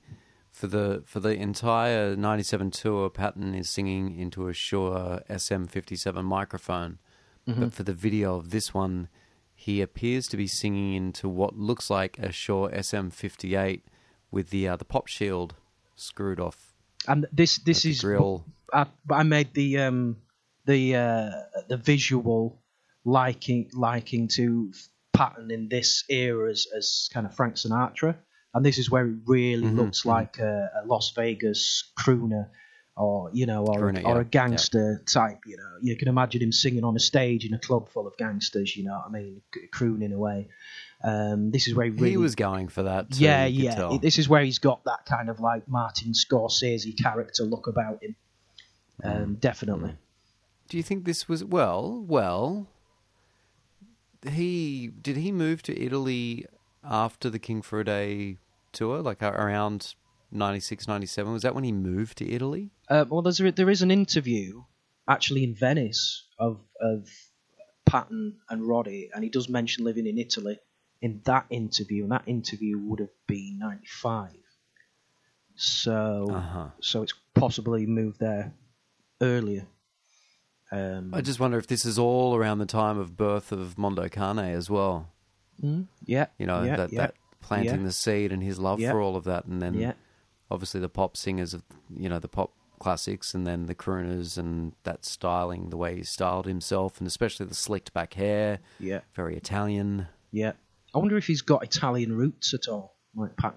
for the for the entire '97 tour, Patton is singing into a Shure SM57 microphone, Mm-hmm. but for the video of this one, he appears to be singing into what looks like a Shure SM58 with the uh, the pop shield screwed off. And this this is grill. I, I made the um the uh, the visual liking liking to Patton in this era as, as kind of Frank Sinatra, and this is where it really Mm-hmm, looks like a, a Las Vegas crooner. Or you know, or, Crooner, or yeah, a gangster type. You know, you can imagine him singing on a stage in a club full of gangsters. You know what I mean, crooning away. Um, this is where he really He was going for that. Too, yeah, yeah. tell. This is where he's got that kind of like Martin Scorsese character look about him. Mm. Um, definitely. Do you think this was well? Well, he did he move to Italy after the King for a Day tour, like around 96, 97? Was that when he moved to Italy? Uh, well, there's a, there is an interview actually in Venice of of Patton and Roddy, and he does mention living in Italy in that interview, and that interview would have been '95. So, Uh-huh. so it's possibly moved there earlier. Um, I just wonder if this is all around the time of birth of Mondo Cane as well. yeah, You know, yeah, that, yeah, that planting yeah. the seed and his love for all of that. And then yeah, obviously the pop singers of, you know, the pop classics and then the crooners and that styling, the way he styled himself and especially the slicked back hair. yeah, Very Italian. yeah. I wonder if he's got Italian roots at all, like Pat.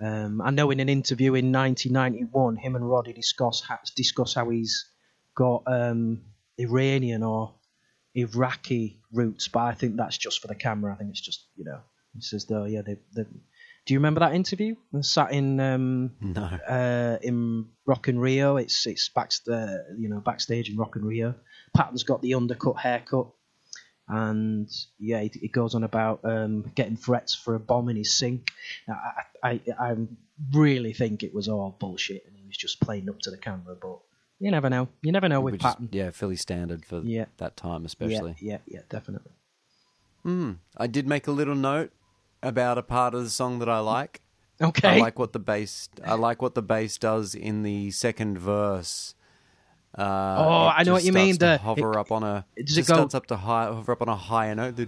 Um, I know in an interview in 1991, him and Roddy discuss how, discuss how he's got um, Iranian or Iraqi roots, but I think that's just for the camera. I think it's just you know. He says though, yeah, they, they, do you remember that interview? They sat in um, No. uh, in Rock in Rio. It's it's back you know backstage in Rock in Rio. Patton's got the undercut haircut, and yeah, he, he goes on about um, getting threats for a bomb in his sink. Now, I, I I really think it was all bullshit, and he was just playing up to the camera. But you never know. You never know with Which is, Patton. yeah, fairly standard for Yeah. that time, especially. Yeah, yeah, yeah, definitely. I did make a little note about a part of the song that I like. <laughs> Okay. I like what the bass. I like what the bass does in the second verse. Uh, Oh, I know what you mean, the- hover it- up on a. does just it go- starts up to high, hover up on a higher note. The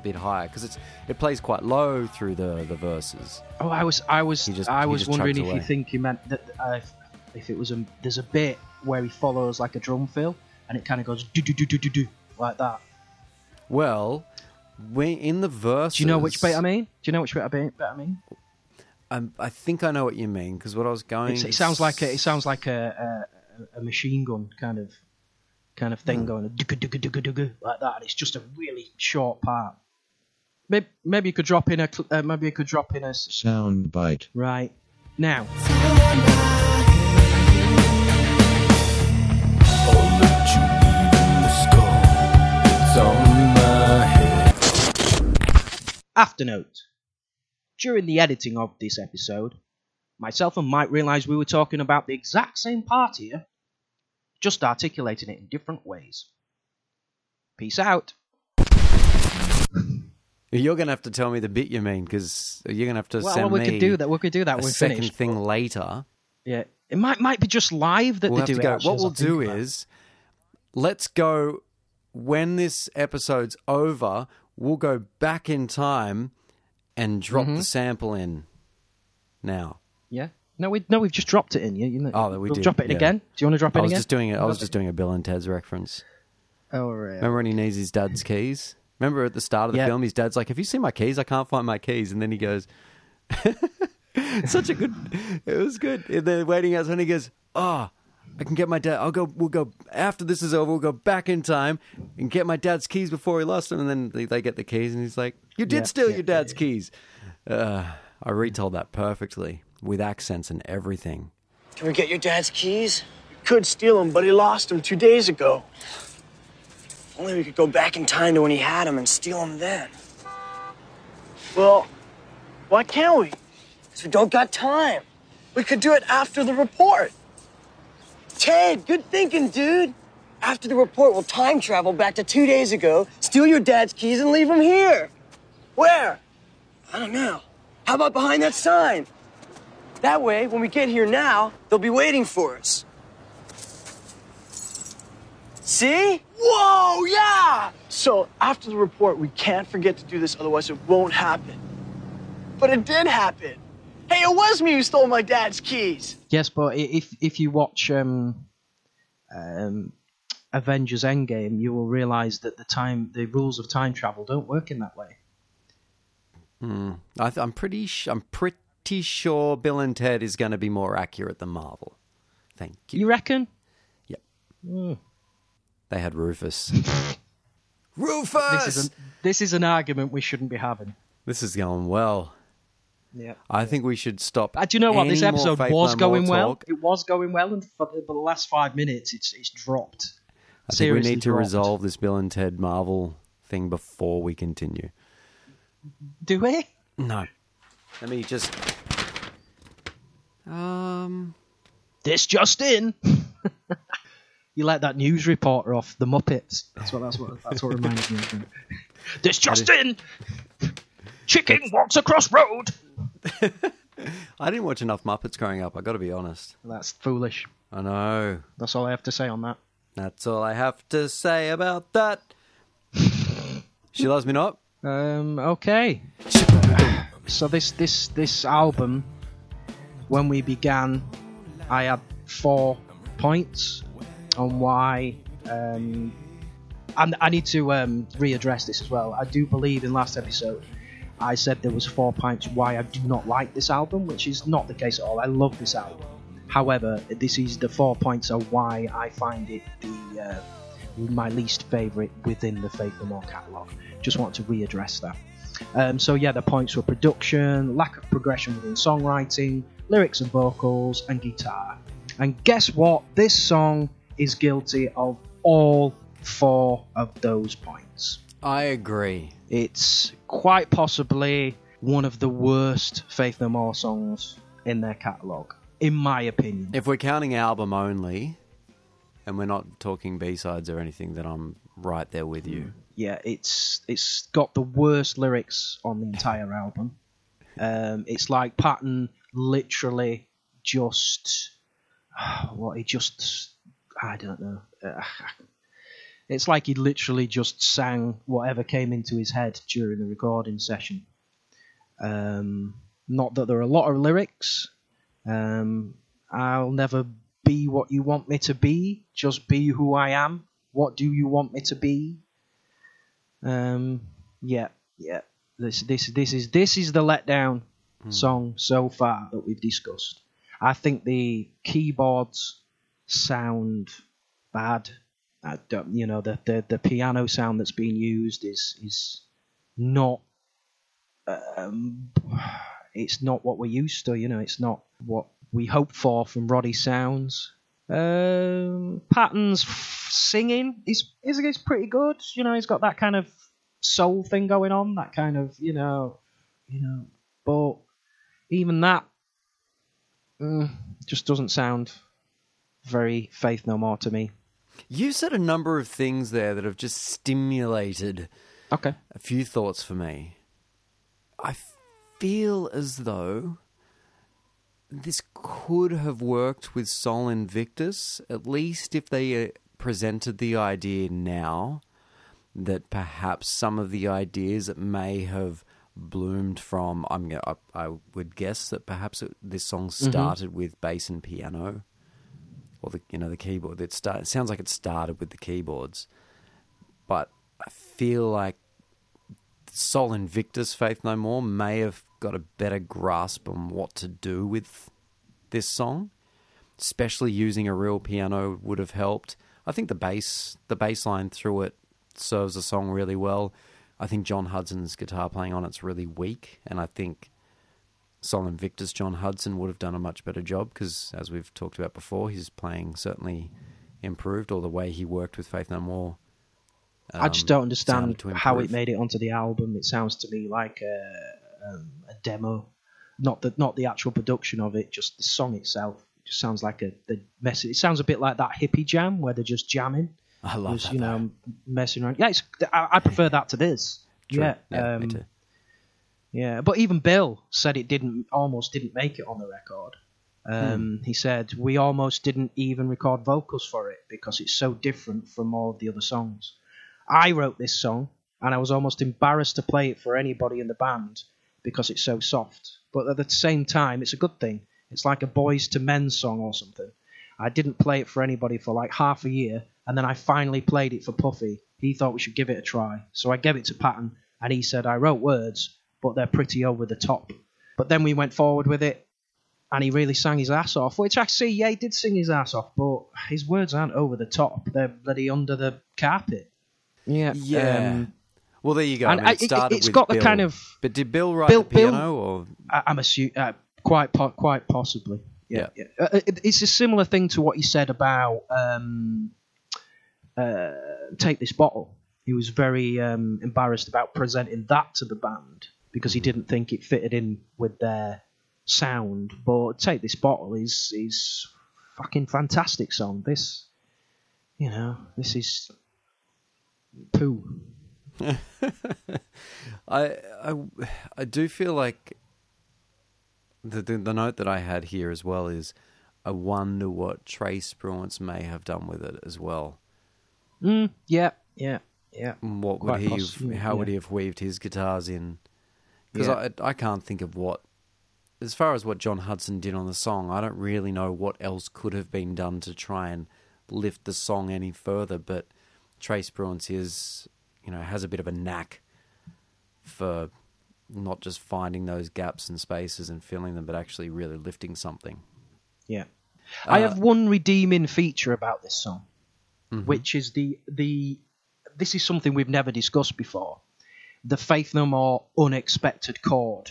bit higher because it's it plays quite low through the the verses. Oh, I was, I was, just- I was wondering if you think you meant that uh, if, if it was a, there's a bit where he follows like a drum fill, and it kind of goes do do do do do do like that. Well, when in the verse. Do you know which bit I mean? Do you know which bit I mean? Bit I mean? I'm- I think I know what you mean because what I was going. It's, it sounds like a, it sounds like a, a, a machine gun kind of kind of thing going dugga dugga like that. And it's just a really short part. Maybe, maybe you could drop in a uh, maybe you could drop in a Sound bite. right now. Afternote. During the editing of this episode, myself and Mike realised we were talking about the exact same part here, just articulating it in different ways. Peace out. You're gonna have to tell me the bit you mean because you're gonna have to Well, send we me could do that. We could do that a we second finish. thing later. Yeah, it might might be just live that We'll they have do to it. go. actually, what we'll do is let's go when this episode's over. We'll go back in time and drop Mm-hmm. the sample in now. yeah. No, we no, we've just dropped it in. You, you know, Oh, we we'll did, drop it in yeah. again. Do you want to drop it I was again? just doing it. I was just doing a Bill and Ted's reference. Oh, right. Remember when he needs his dad's <laughs> keys? Remember at the start of the Yeah. film, his dad's like, "Have you seen my keys? I can't find my keys." And then he goes, <laughs> "Such a good." It was good. And they're waiting outside, and he goes, "Oh, I can get my dad. I'll go. We'll go after this is over. We'll go back in time and get my dad's keys before he lost them." And then they, they get the keys, and he's like, "You did Yeah, steal yeah, your dad's keys." Uh, I retold that perfectly with accents and everything. Can we get your dad's keys? Could steal them, but he lost them two days ago. Only we could go back in time to when he had them and steal them then. Well, why can't we? Because we don't got time. We could do it after the report. Ted, good thinking, dude. After the report, we'll time travel back to two days ago, steal your dad's keys, and leave them here. Where? I don't know. How about behind that sign? That way, when we get here now, they'll be waiting for us. See? Whoa, yeah! So, after the report, we can't forget to do this, otherwise, it won't happen. But it did happen. Hey, it was me who stole my dad's keys. Yes, but if if you watch um, um, Avengers Endgame, you will realise that the time the rules of time travel don't work in that way. I th- I'm pretty. Sh- I'm pretty sure Bill and Ted is going to be more accurate than Marvel. Thank you. You reckon? They had Rufus. <laughs> Rufus. This is an this is an argument we shouldn't be having. This is going well. Yeah. I think we should stop. Uh, do you know what? This episode was No going well. talk. It was going well, and for the, the last five minutes, it's it's dropped. I think we need to dropped. resolve this Bill and Ted Marvel thing before we continue. Do we? No. Let me just. Um. This just in. <laughs> you let that news reporter off the Muppets. That's what. That's what. That's what reminds me of. it. This just in. Chicken walks across road. <laughs> I didn't watch enough Muppets growing up. I got to be honest. That's foolish. I know. That's all I have to say on that. That's all I have to say about that. <laughs> she loves me not. Um. Okay. <laughs> So this this this album, when we began, I had four points on why. Um, and I need to um, readdress this as well. I do believe in last episode I said there was four points why I do not like this album, which is not the case at all. I love this album. However, this is the four points of why I find it the uh, my least favourite within the Faith No More catalogue. Just want to readdress that. Um, so yeah, the points were production, lack of progression within songwriting, lyrics and vocals, and guitar. And guess what? This song is guilty of all four of those points. I agree. It's quite possibly one of the worst Faith No More songs in their catalogue, in my opinion. If we're counting album only, and we're not talking B sides or anything, then I'm right there with you. yeah, it's it's got the worst lyrics on the entire album. Um, it's like Patton literally just <sighs> what he just I don't know. Uh, it's like he literally just sang whatever came into his head during the recording session. Um, not that there are a lot of lyrics. Um, I'll never be what you want me to be. Just be who I am. What do you want me to be? Um, yeah, yeah. This, this, this is this is the letdown song so far that we've discussed. I think the keyboards sound bad. I don't, you know, the, the the piano sound that's being used is is not. Um, it's not what we're used to. You know, it's not what we hope for from Roddy Sounds. Um, Patton's singing is is is pretty good. You know, he's got that kind of soul thing going on. That kind of you know, you know. But even that mm, just doesn't sound very Faith No More to me. You said a number of things there that have just stimulated Okay. a few thoughts for me. I feel as though this could have worked with Sol Invictus, at least if they uh, presented the idea now that perhaps some of the ideas that may have bloomed from I'm I, I would guess that perhaps it, this song started with bass and piano or the you know the keyboard it start, it sounds like it started with the keyboards but I feel like Sol Invictus Faith No More may have got a better grasp on what to do with this song. Especially using a real piano would have helped. I think the bass the bass line through it serves the song really well. I think John Hudson's guitar playing on it's really weak, and I think Sol Invictus John Hudson would have done a much better job because, as we've talked about before, his playing certainly improved, or the way he worked with Faith No More. I just um, don't understand how it made it onto the album. It sounds to me like a, um, a demo, not the not the actual production of it, just the song itself. It just sounds like a the mess. It sounds a bit like that hippie jam where they're just jamming, I love that. you though. know, messing around. Yeah, it's, I, I prefer that to this. True. Yeah, yeah me um, too. Yeah, but even Bill said it didn't almost didn't make it on the record. Um, He said we almost didn't even record vocals for it because it's so different from all of the other songs. I wrote this song and I was almost embarrassed to play it for anybody in the band because it's so soft. But at the same time, it's a good thing. It's like a Boyz II Men song or something. I didn't play it for anybody for like half a year, and then I finally played it for Puffy. He thought we should give it a try, so I gave it to Patton, and he said I wrote words, but they're pretty over the top. But then we went forward with it, and he really sang his ass off. Which I see, yeah, he did sing his ass off, but his words aren't over the top. They're bloody under the carpet. Yeah, Yeah. um, Well, there you go. And I mean, it it- started it's with got the Bill. kind of- But did Bill write Bill- the piano Bill- or? I, I'm assuming uh, quite po- quite possibly. Yeah, Yeah. yeah. Uh, it, it's a similar thing to what you said about um, uh, take this bottle. He was very um, embarrassed about presenting that to the band because he didn't think it fitted in with their sound. But take this bottle is is fucking fantastic song. This, you know, this is poo. <laughs> I, I, I do feel like the, the the note that I had here as well is I wonder what Trey Spruance may have done with it as well. Mm, yeah, yeah, yeah. What would Quite he? have, how would he have weaved his guitars in? Because Yeah. I I can't think of what. As far as what John Hudson did on the song, I don't really know what else could have been done to try and lift the song any further. But Trey Spruance is, you know, has a bit of a knack for not just finding those gaps and spaces and filling them, but actually really lifting something. Yeah. I Uh, have one redeeming feature about this song, which is the the this is something we've never discussed before. The Faith No More unexpected chord.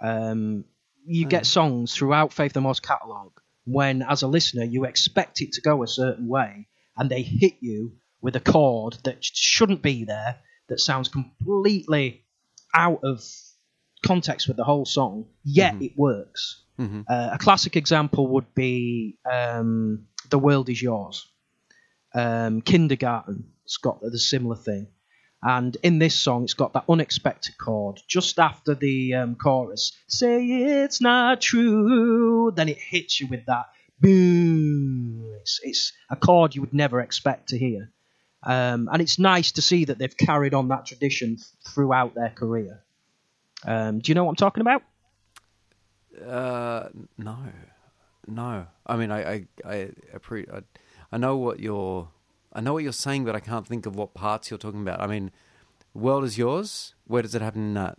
Um, you get songs throughout Faith No More's catalogue when, as a listener, you expect it to go a certain way, and they hit you with a chord that shouldn't be there, that sounds completely out of context with the whole song, yet it works. Uh, a classic example would be um, "The World Is Yours." Um, Kindergarten, it's got the similar thing, and in this song, it's got that unexpected chord just after the um, chorus. Say it's not true, then it hits you with that boom. It's, it's a chord you would never expect to hear, um, and it's nice to see that they've carried on that tradition throughout their career. Um, do you know what I'm talking about? Uh, no, no. I mean, I, I, I, appre- I, I know what you're, I know what you're saying, but I can't think of what parts you're talking about. I mean, world is yours. Where does it happen in that?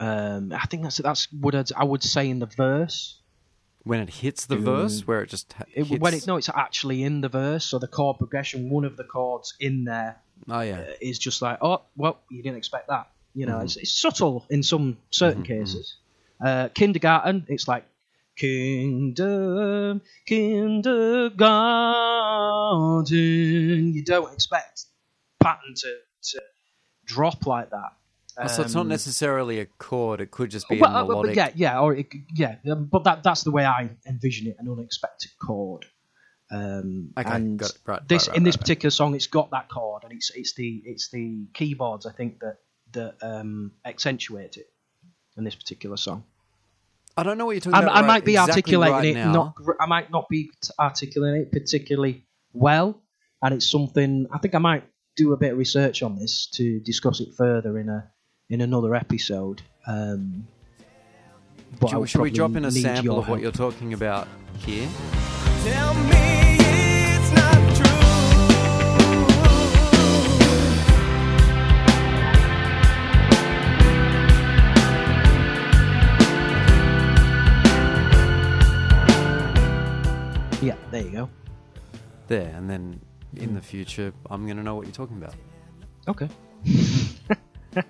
Um, I think that's that's what I'd, I would say in the verse. When it hits the verse, where it just ha- It, when it no, it's actually in the verse. So the chord progression, one of the chords in there Oh yeah, uh, is just like, oh, well, you didn't expect that. You know, it's, it's subtle in some certain cases. Uh, kindergarten, it's like kingdom, kindergarten. You don't expect Patton to, to drop like that. Oh, so it's not Um, necessarily a chord. It could just be Well, a uh, melodic. yeah, yeah, or it, yeah, um, but that that's the way I envision it—an unexpected chord. Um, Okay, and got it. Right, this right, right, in this particular song, it's got that chord, and it's it's the it's the keyboards I think that that um, accentuate it in this particular song. I don't know what you're talking I, about. I right- might be exactly articulating right it now. not. I might not be articulating it particularly well, and it's something I think I might do a bit of research on this to discuss it further in a in another episode. Um, but Should, should we drop in a need sample your of what you're talking about here? Yeah, there you go. There, and then in the future, I'm going to know what you're talking about. Okay. <laughs>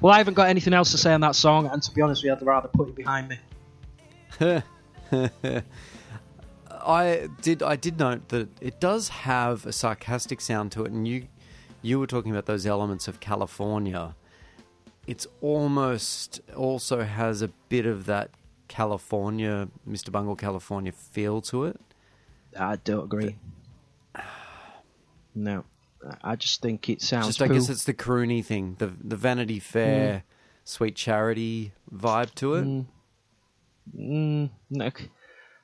well, I haven't got anything else to say on that song, and to be honest with you, I'd rather put it behind me. <laughs> I did. I did note that it does have a sarcastic sound to it, and you, you were talking about those elements of California. It's almost also has a bit of that California, Mr. Bungle, California feel to it. I don't agree. No, I just think it sounds. Just, I guess it's the croony thing, the the Vanity Fair, sweet charity vibe to it. Mm. Mm, no,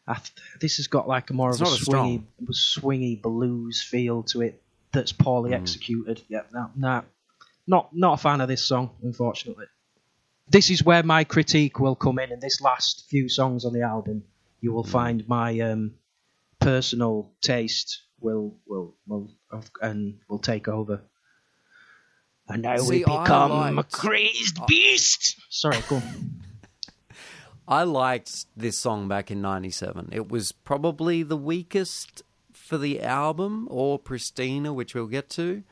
I th- this has got like a more It's of a not as swingy, swingy blues feel to it that's poorly Mm. executed. Yeah, no, no, not not a fan of this song, unfortunately. This is where my critique will come in. In this last few songs on the album, you Mm. will find my um, personal taste will will will and will take over. And now we See, I become a crazed beast. Sorry, go on. <laughs> I liked this song back in '97. It was probably the weakest for the album, or Pristina, which we'll get to.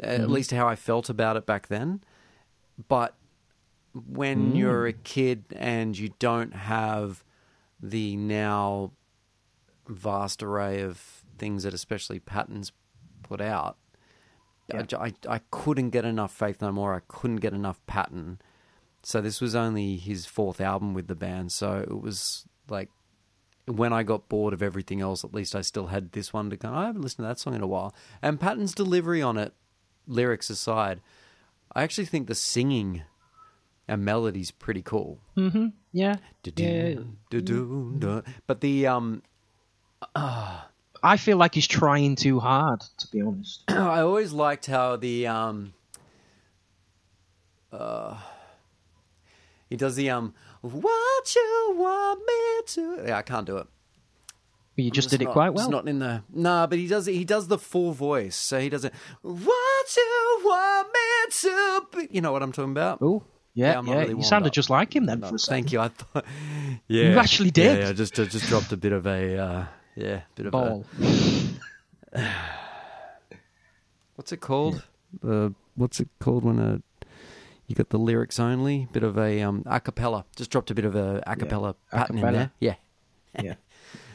at least how I felt about it back then. But when mm. you're a kid and you don't have the now vast array of things that especially Patton's put out, I I couldn't get enough Faith No More. I couldn't get enough Patton. So this was only his fourth album with the band. So it was like when I got bored of everything else, at least I still had this one to go. I haven't listened to that song in a while. And Patton's delivery on it, lyrics aside, I actually think the singing and melody's pretty cool. Yeah. Yeah. Du. But the um, I feel like he's trying too hard, to be honest. <clears throat> I always liked how the um, uh, he does the um, what you want me to. Yeah, I can't do it. But you just It's did it not- quite It's well. not in the nah, but he does it. He does the full voice, so he does it. What you want me to be? You know what I'm talking about? Oh, yeah, Yeah, yeah. Really you sounded up. just like him then No, for a second. thank you. I thought, <laughs> yeah, You actually did. Yeah, yeah just just just dropped a bit of a uh, yeah, bit of Ball. a <sighs> what's it called? Uh, what's it called when a you got the lyrics only? Bit of a um a cappella. Just dropped a bit of a a cappella Patton in there. Yeah, <laughs> Yeah.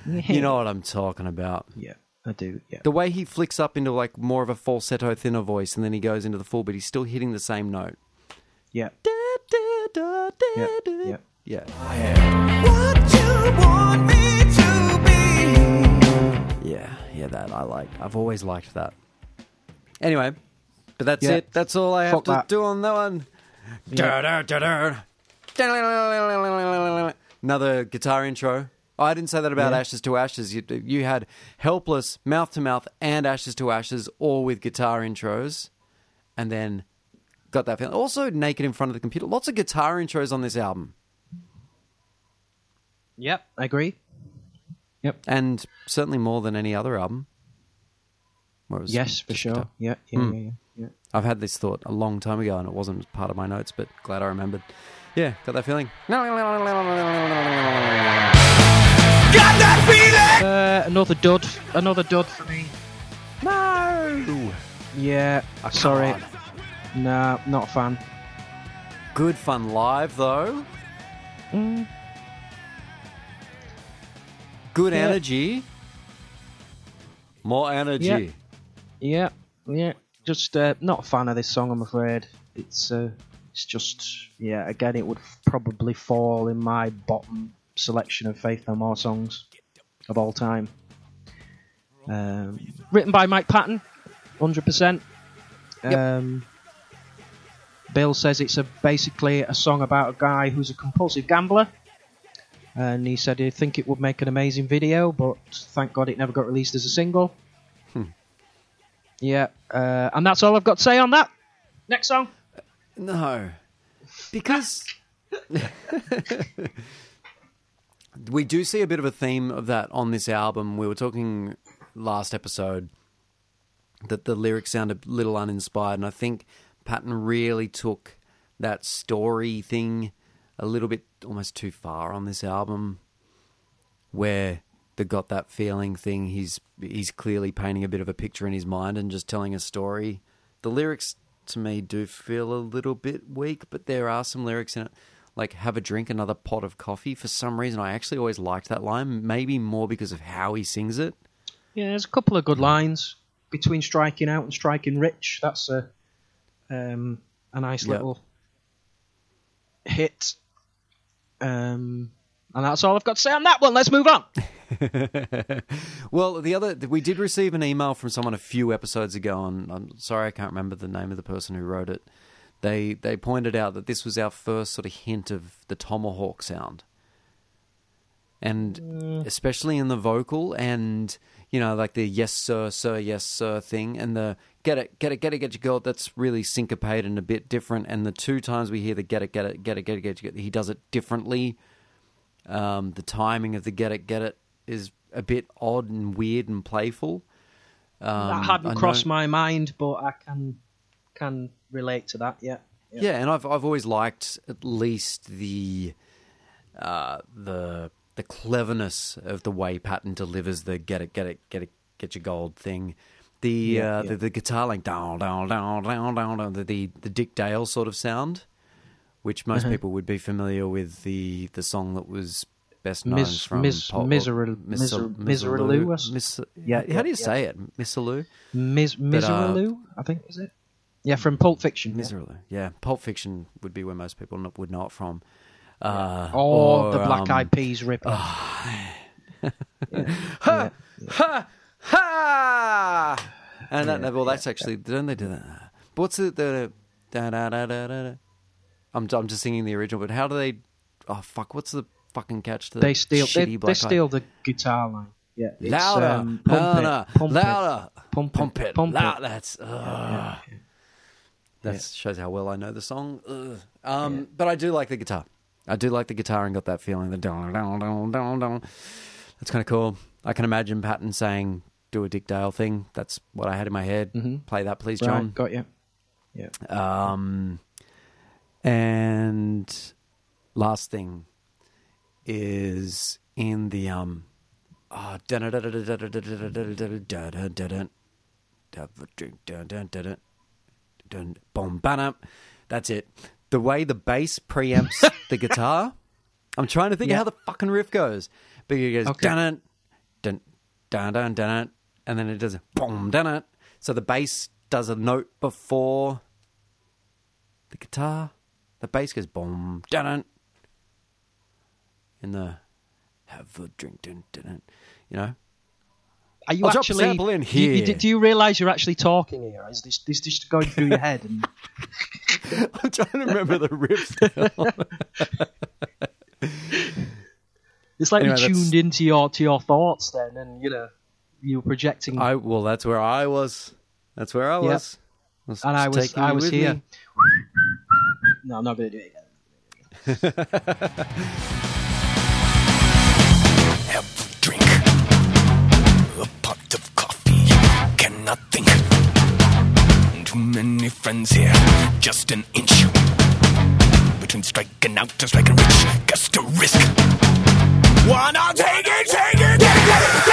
you know what I'm talking about. Yeah, I do. Yeah. The way he flicks up into like more of a falsetto, thinner voice, and then he goes into the full, but he's still hitting the same note. Yeah. Yeah. Yeah. Yeah. What you want me to be. Yeah, yeah, that I like. I've always liked that. Anyway, but that's Yeah. it. That's all I have Fuck to that. do on that one. Da. Another guitar intro. Oh, I didn't say that about Yeah. Ashes to Ashes. You, you had Helpless, Mouth to Mouth, and Ashes to Ashes, all with guitar intros, and then got that feeling. Also, Naked in front of the computer. Lots of guitar intros on this album, Yep, I agree. Yep, and certainly more than any other album. Where it was Yes, for sure. guitar. Yeah, yeah, Hmm. yeah, yeah, yeah. I've had this thought a long time ago, and it wasn't part of my notes, but glad I remembered. Yeah, got that feeling. Got that feeling. Uh, another dud. Another dud for me. No. Yeah, sorry. Nah, not a fan. Good fun live though. Mm. Good Yeah. energy. More energy. Yeah, yeah. Just uh, not a fan of this song, I'm afraid. It's uh, it's just yeah. Again, it would probably fall in my bottom selection of Faith No More songs of all time. Um, written by Mike Patton, hundred percent. Um, Bill says it's a basically a song about a guy who's a compulsive gambler, and he said he'd think it would make an amazing video, but thank God it never got released as a single. Yeah, uh, and that's all I've got to say on that. Next song. No. Because <laughs> we do see a bit of a theme of that on this album. We were talking last episode that the lyrics sound a little uninspired, and I think Patton really took that story thing a little bit almost too far on this album, where the got that feeling thing. He's he's clearly painting a bit of a picture in his mind and just telling a story. The lyrics to me do feel a little bit weak, but there are some lyrics in it, like "Have a drink, another pot of coffee." For some reason, I actually always liked that line. Maybe more because of how he sings it. Yeah, there's a couple of good lines between striking out and striking rich. That's a um, a nice Yeah. little hit. Um, and that's all I've got to say on that one. Let's move on. <laughs> well, the other we did receive an email from someone a few episodes ago, and I'm sorry I can't remember the name of the person who wrote it. They they pointed out that this was our first sort of hint of the Tomahawk sound, and especially in the vocal, and you know, like the yes sir, sir, yes sir thing, and the get it, get it, get it, get your girl. That's really syncopated and a bit different. And the two times we hear the get it, get it, get it, get it, get it, get he does it differently. Um, the timing of the get it, get it is a bit odd and weird and playful. Um, that hadn't crossed my mind, but I can can relate to that. Yeah. Yeah, and I've I've always liked at least the uh, the the cleverness of the way Patton delivers the get it, get it, get it, get your gold thing. The Yeah, uh, yeah. The, the guitar like down down down down down the, the the Dick Dale sort of sound, which most Uh-huh. people would be familiar with the the song that was best known Mis- from mis- Pol- Miseral- Mis- Miser- Miseraloo. Miseraloo Mis- Yeah, how do you yeah. say it? Misaloo? Mis- uh, Miseraloo, I think is it? Yeah, from Pulp Fiction. yeah. Miseraloo. Yeah, Pulp Fiction would be where most people would know it from. Uh, Or, the Black um, Eyed Peas rip. <laughs> ha ha. Ha! And that, well, that's actually don't they do that? But what's the the da da da da da? da? I'm I'm just singing the original, but how do they? Oh fuck! What's the fucking catch to they steal. They, shitty they Black Eyed- steal the guitar line. Yeah, louder, um, pump louder, it, pump louder, it, pump, pump it, it, pump loud. it. That's ugh. that shows how well I know the song. Ugh. Um, but I do like the guitar. I do like the guitar and got that feeling the don don don don don. That's kind of cool. I can imagine Patton saying, "Do a Dick Dale thing." That's what I had in my head. Mm-hmm. Play that, please, Jon. Right, got you. Yeah. Um, and last thing is in the um. Oh, that's it. The way the bass preamps <laughs> the guitar, I'm trying to think of how the fucking riff goes. But it goes Okay. dun dun dun dun dun, and then it does a boom dun. it. So the bass does a note before the guitar. The bass goes boom dun dun. In the have a drink dun dun, dun you know. Are you I'll actually? in do you- here. Do, you realise you're actually talking here? Is this, this just going through your head? And <laughs> I'm trying to remember the riff. It's like Anyway, you that's- tuned into your to your thoughts then, and you know you were projecting. I well, that's where I was. That's where I Yep. was. was and I was I was here. <laughs> No, I'm not going to do it again. <laughs> Cannot think. Too many friends here, just an inch between striking out to striking rich. just a risk. Wanna take it, take it, get it,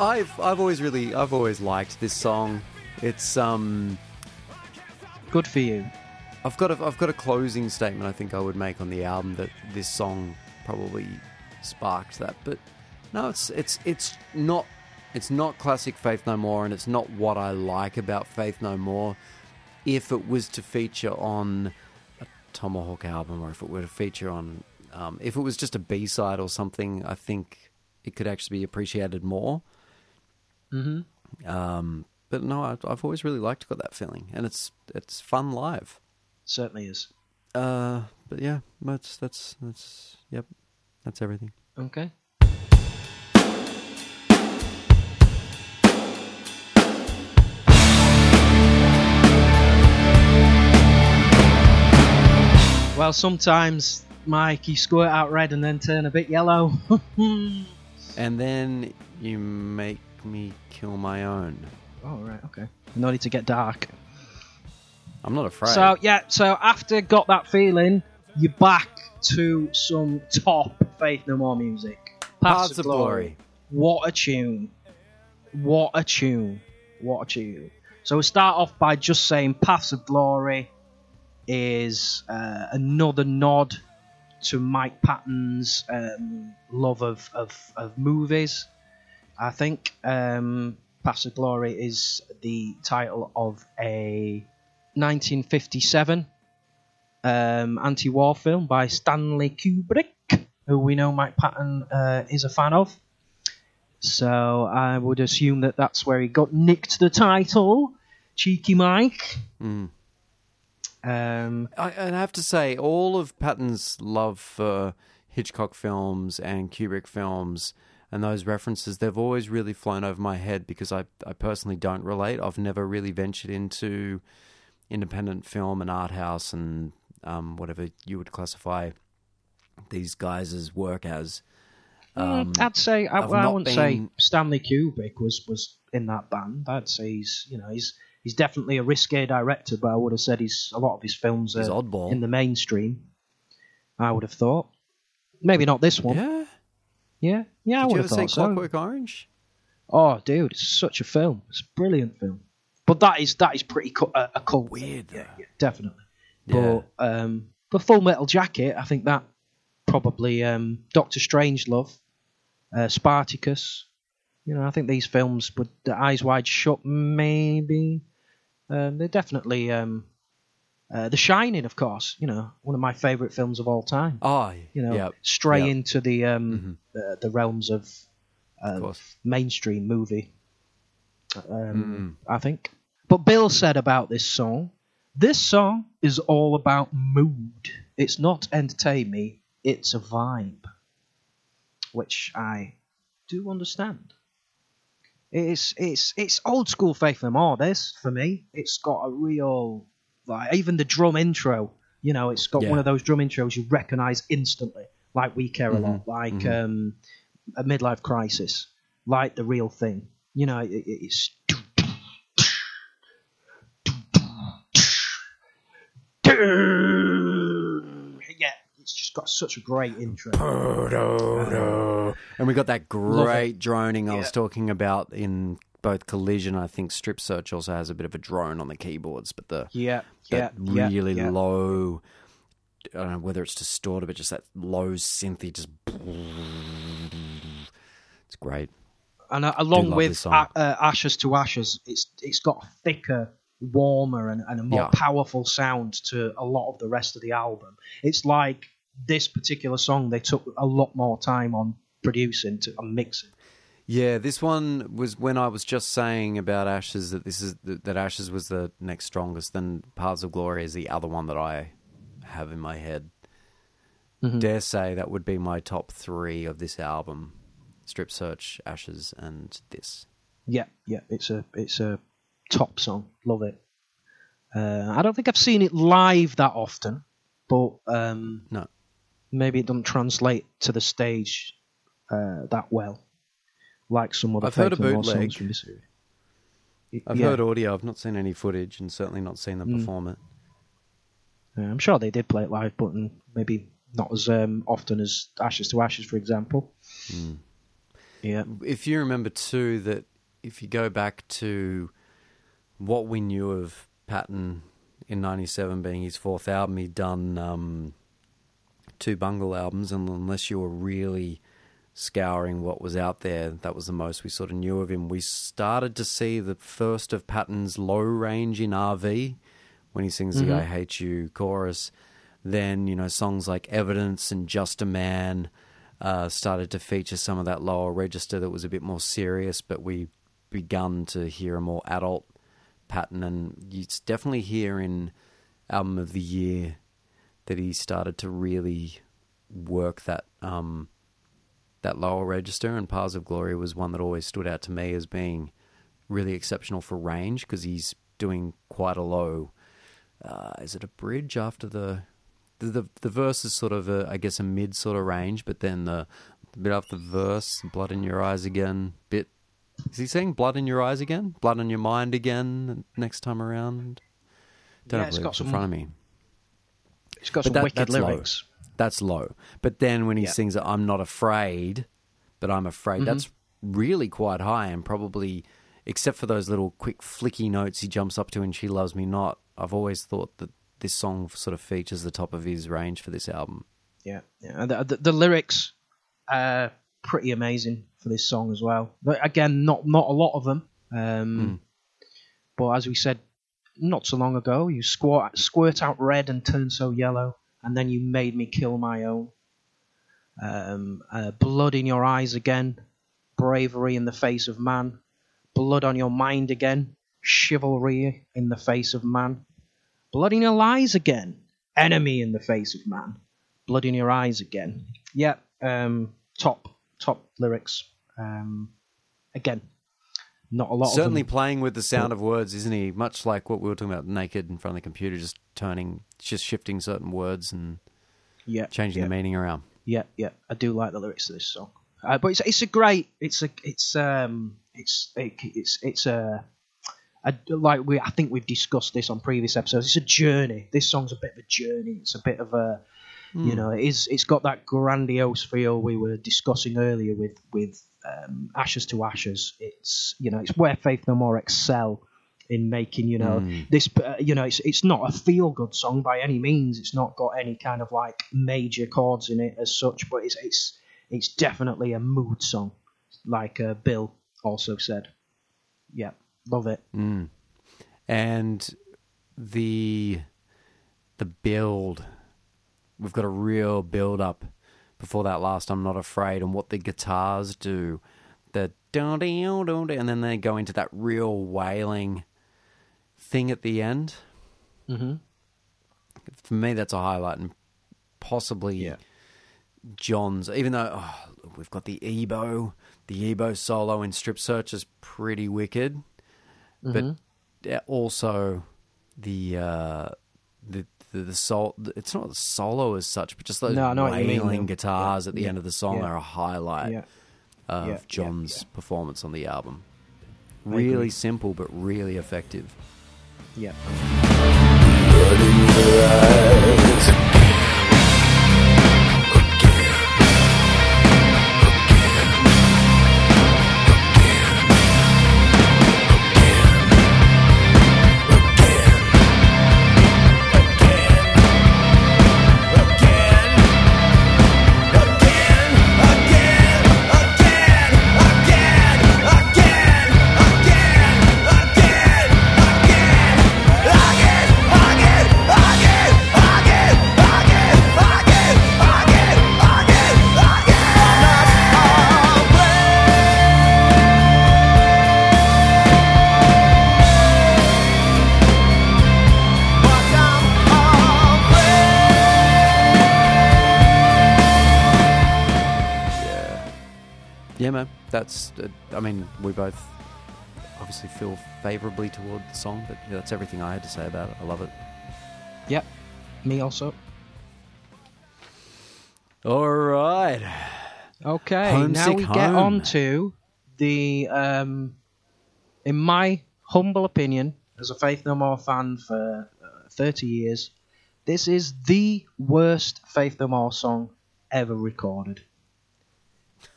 I've I've always really I've always liked this song. It's um Good for you. I've got a I've got a closing statement I think I would make on the album that this song probably sparked that. But no, it's it's it's not it's not classic Faith No More and it's not what I like about Faith No More. If it was to feature on a Tomahawk album or if it were to feature on um, if it was just a B side or something, I think it could actually be appreciated more. Mm-hmm. Um, but no, I've, I've always really liked got that feeling, and it's it's fun live. Certainly is. Uh, but yeah, that's that's that's yep, that's everything. Okay. Well, sometimes, Mike, you squirt out red and then turn a bit yellow. <laughs> And then you make me kill my own. oh, right, okay. No need to get dark. I'm not afraid. So, yeah, so after Got That Feeling, you're back to some top Faith No More music. Paths of Glory. What a tune. What a tune. What a tune. So we start off by just saying Paths of Glory is uh, another nod to Mike Patton's um, love of, of, of movies. I think um, Paths of Glory is the title of a 1957 um, anti-war film by Stanley Kubrick, who we know Mike Patton uh, is a fan of. So I would assume that that's where he got nicked the title, Cheeky Mike. Um, I, and I have to say, all of Patton's love for Hitchcock films and Kubrick films and those references, they've always really flown over my head because I, I personally don't relate. I've never really ventured into independent film and art house and um, whatever you would classify these guys' work as. Mm, I'd say I, I wouldn't say Stanley Kubrick was was in that band. I'd say he's you know he's he's definitely a risque director, but I would have said he's a lot of his films are oddball. in the mainstream. I would have thought. Maybe not this one. Yeah. Yeah, yeah, I would you have ever see thought so. Clockwork Orange? Oh, dude, it's such a film. It's a brilliant film. But that is that is pretty cu- a, a cult. Weird, Yeah, yeah, definitely. Yeah. But um, but Full Metal Jacket, I think that probably um, Doctor Strangelove, uh, Spartacus. You know, I think these films would the Eyes Wide Shut, maybe. Um, they're definitely um, uh, The Shining, of course. You know, one of my favourite films of all time. Oh, You know, yep. stray yep. into the um, the, the realms of uh, course. mainstream movie. Mm. Um, I think. But Bill said about this song, this song is all about mood. It's not entertain me. It's a vibe, which I do understand. It's it's it's old school Faith No More. This for me, it's got a real like even the drum intro. You know, it's got Yeah. one of those drum intros you recognise instantly, like We Care a Lot, Mm-hmm. like um, a midlife crisis, like the real thing. You know, it, it- it's yeah, it's just got such a great intro. <laughs> And we got that great droning I was Yeah. talking about in both Collision. I think Strip Search also has a bit of a drone on the keyboards, but the Yeah, yeah, really yeah. low. I don't know whether it's distorted, but just that low synthy, just <sniffs> it's great. and uh, along with uh, uh, Ashes to Ashes, it's it's got a thicker, warmer, and, and a more Yeah. powerful sound to a lot of the rest of the album. It's like this particular song they took a lot more time on producing to and mixing. Yeah, this one was when I was just saying about Ashes that this is that Ashes was the next strongest. Then Paths of Glory is the other one that I have in my head. Mm-hmm. Dare say that would be my top three of this album: Strip Search, Ashes, and this. Yeah, yeah, it's a it's a top song. Love it. Uh, I don't think I've seen it live that often, but um, No, maybe it doesn't translate to the stage uh, that well, like some other I've heard a bootleg. from this series. I've Yeah. heard audio. I've not seen any footage, and certainly not seen them Mm. perform it. Uh, I'm sure they did play it live, but mm, maybe not as um, often as Ashes to Ashes, for example. Hmm. Yeah, If you remember too that if you go back to what we knew of Patton in '97 being his fourth album, he'd done um, two Bungle albums, and unless you were really scouring what was out there, that was the most we sort of knew of him. We started to see the first of Patton's low range in RV when he sings the "I Hate You" chorus. Then you know songs like "Evidence" and "Just a Man." uh, started to feature some of that lower register that was a bit more serious, but we begun to hear a more adult Patton, and you definitely hear in album of the year that he started to really work that um, that lower register. And Paths of Glory was one that always stood out to me as being really exceptional for range because he's doing quite a low. Uh, is it a bridge after the the the, the verse is sort of a, I guess a mid sort of range, but then the, the bit after the verse, blood in your eyes again, bit. Is he saying blood in your eyes again? Blood on your mind again next time around? Don't Yeah, it's got lyrics in front of me. it's got But some that- wicked lyrics. low. That's low. But then when he Yeah. sings "I'm not afraid," but I'm afraid, Mm-hmm. that's really quite high and probably, except for those little quick flicky notes he jumps up to in "She Loves Me Not." I've always thought that this song sort of features the top of his range for this album. Yeah, yeah. The, the, the lyrics are pretty amazing for this song as well. But again, not not a lot of them. Um, But as we said not so long ago, you squirt squirt out red and turn so yellow, and then you made me kill my own. Um, uh, blood in your eyes again, bravery in the face of man, blood on your mind again, chivalry in the face of man, blood in your eyes again, enemy in the face of man, blood in your eyes again. Yeah, um, top top lyrics. Um, again, not a lot Certainly of them. playing with the sound of words, isn't he? Much like what we were talking about, naked in front of the computer, just turning, just shifting certain words and Yeah, changing yeah. the meaning around. Yeah, yeah, I do like the lyrics to this song. uh, but it's it's a great it's a it's um it's it, it's it's a, a like we I think we've discussed this on previous episodes. It's a journey. This song's a bit of a journey. It's a bit of a you know it is it's got that grandiose feel we were discussing earlier with with um, Ashes to Ashes. It's you know it's where Faith No More excel in making you know this uh, you know it's it's not a feel good song by any means. It's not got any kind of like major chords in it as such, but it's it's it's definitely a mood song, like uh, Bill also said. Yeah, love it. and the the build we've got a real build up before that last i'm not afraid and what the guitars do the dun dun dun dun, and then they go into that real wailing thing at the end Mm-hmm. for me that's a highlight and possibly Yeah. Jon's even though oh, we've got the EBow the EBow solo in strip search is pretty wicked but uh, also the uh the the, the sol- it's not the solo as such but just those No, I know what you mean, wailing though. guitars Yeah, at the yeah, end of the song yeah. are a highlight Yeah. of Yeah, yeah, Jon's yeah. performance on the album really simple but really effective Yeah. Yeah man that's uh, i mean we both obviously feel favorably toward the song but that's everything i had to say about it i love it Yep. Me also. all right Okay, Homesick now we get on to the, um, in my humble opinion, as a Faith No More fan for uh, 30 years, this is the worst Faith No More song ever recorded.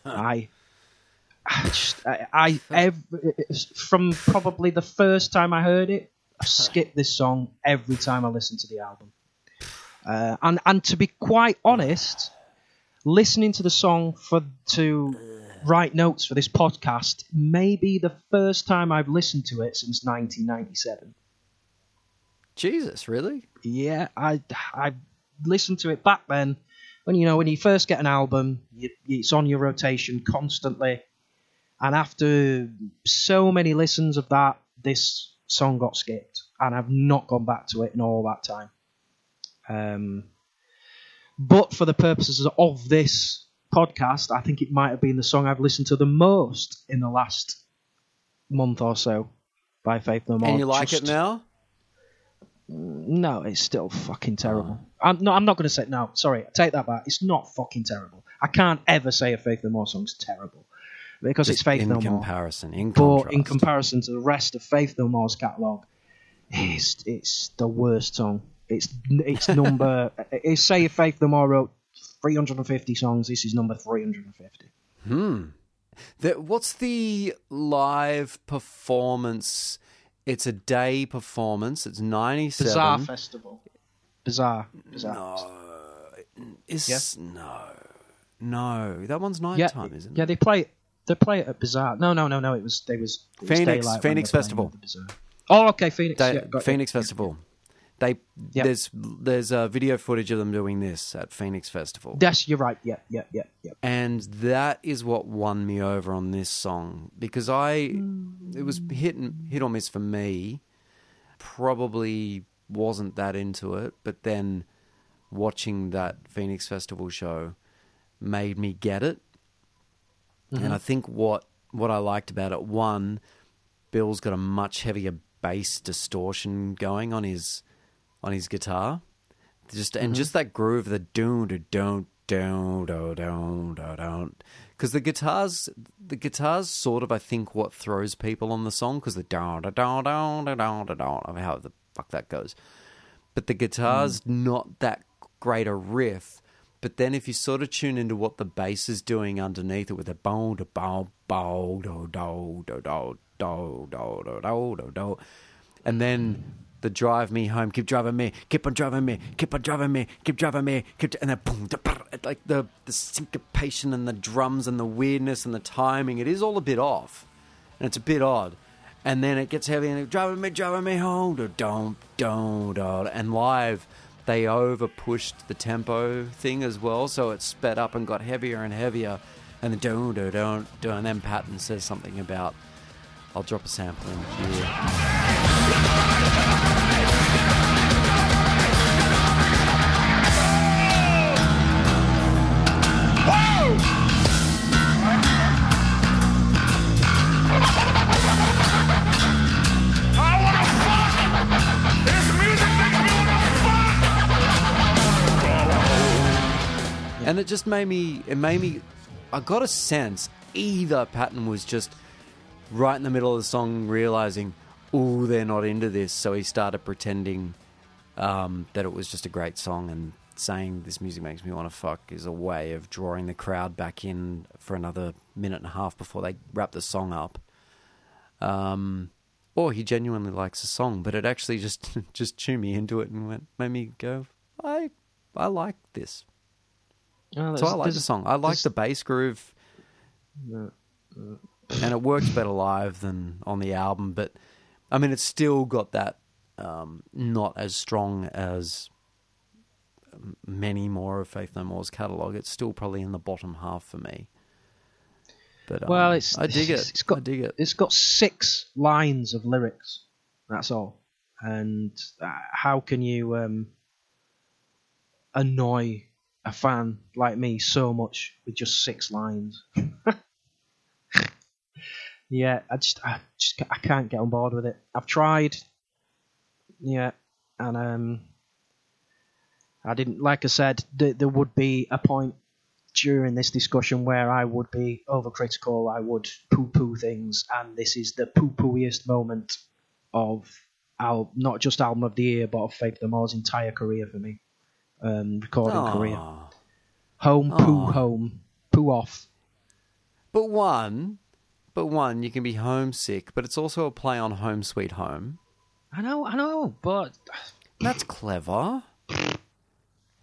I, I just, I, I ev- from probably the first time I heard it, I skip this song every time I listen to the album. Uh, and and to be quite honest, listening to the song for to write notes for this podcast may be the first time I've listened to it since 1997. jesus really Yeah, I I listened to it back then when you know when you first get an album, you, it's on your rotation constantly, and after so many listens of that, this song got skipped, and I've not gone back to it in all that time. Um, but for the purposes of this podcast, I think it might have been the song I've listened to the most in the last month or so by Faith No More. and you like Just- it now no, it's still fucking terrible. I'm no, I'm not going to say no. Sorry, take that back. It's not fucking terrible. I can't ever say a Faith No More song's terrible because it's Faith in No More. comparison in But in comparison to the rest of Faith No More's catalogue, it's it's the worst song. It's it's number. <laughs> it's say if Faith No More wrote 350 songs, this is number 350. Hmm. The- what's the live performance? It's a day performance. It's ninety-seven. Bizarre festival. Bizarre. Bizarre. No. Is no, no. That one's night yeah, isn't it? yeah, they play they play it at Bizarre. No, no, no, no. It was they was it Phoenix- when Phoenix they Festival. at the Bizarre. Oh, okay, Phoenix. Day- yeah. Phoenix Festival. They Yep. there's there's uh, video footage of them doing this at Phoenix Festival, Yes, you're right. Yeah, yeah, yeah, yeah. and that is what won me over on this song because I it was hit and, hit or miss for me. Probably wasn't that into it, but then watching that Phoenix Festival show made me get it. And I think what what I liked about it, one, Bill's got a much heavier bass distortion going on his on his guitar. Just and just that groove, the doon to don't down, down, down, down. Because the guitars, the guitars, sort of, I think, what throws people on the song. Because the down, down, down, down, down, down, down, how the fuck that goes. But the guitar's not that great a riff. But then if you sort of tune into what the bass is doing underneath it with a bow, da bow, bow, do, do, do, do, do, do, do, do, do, do, and then the drive me home, keep driving me, keep on driving me, keep on driving me, keep driving me, keep, and then boom, da, like the the syncopation and the drums and the weirdness and the timing, it is all a bit off, and it's a bit odd. And then it gets heavy and driving me, driving me home, don't, don't, don't, and live they over pushed the tempo thing as well, so it sped up and got heavier and heavier, and then don't, don't, don't, don't, and then Patton says something about. I'll drop a sample in here. And it just made me, it made me, I got a sense either Patton was just right in the middle of the song realizing, oh, they're not into this. So he started pretending um, that it was just a great song and saying this music makes me want to fuck is a way of drawing the crowd back in for another minute and a half before they wrap the song up. Um, or he genuinely likes the song, but it actually just <laughs> just tuned me into it and went made me go, I I like this. Oh, So I like the song. I like the bass groove, and it works better live than on the album. But I mean, it's still got that um, not as strong as many more of Faith No More's catalog. It's still probably in the bottom half for me. But um, Well, it's I dig it. <laughs> It's got I dig it. It's got six lines of lyrics. That's all. And uh, how can you um, annoy a fan like me so much with just six lines? <laughs> yeah, I just, I just, I can't get on board with it. I've tried. Yeah, and um, I didn't. Like I said, th- there would be a point during this discussion where I would be overcritical, I would poo poo things, and this is the poo pooiest moment of al- not just album of the year, but of Faith the More's entire career for me. Um, recording career. Aw. Home, poo, home, poo off. But one, but one, you can be homesick, but it's also a play on Home Sweet Home. I know, I know, but <sighs> That's clever.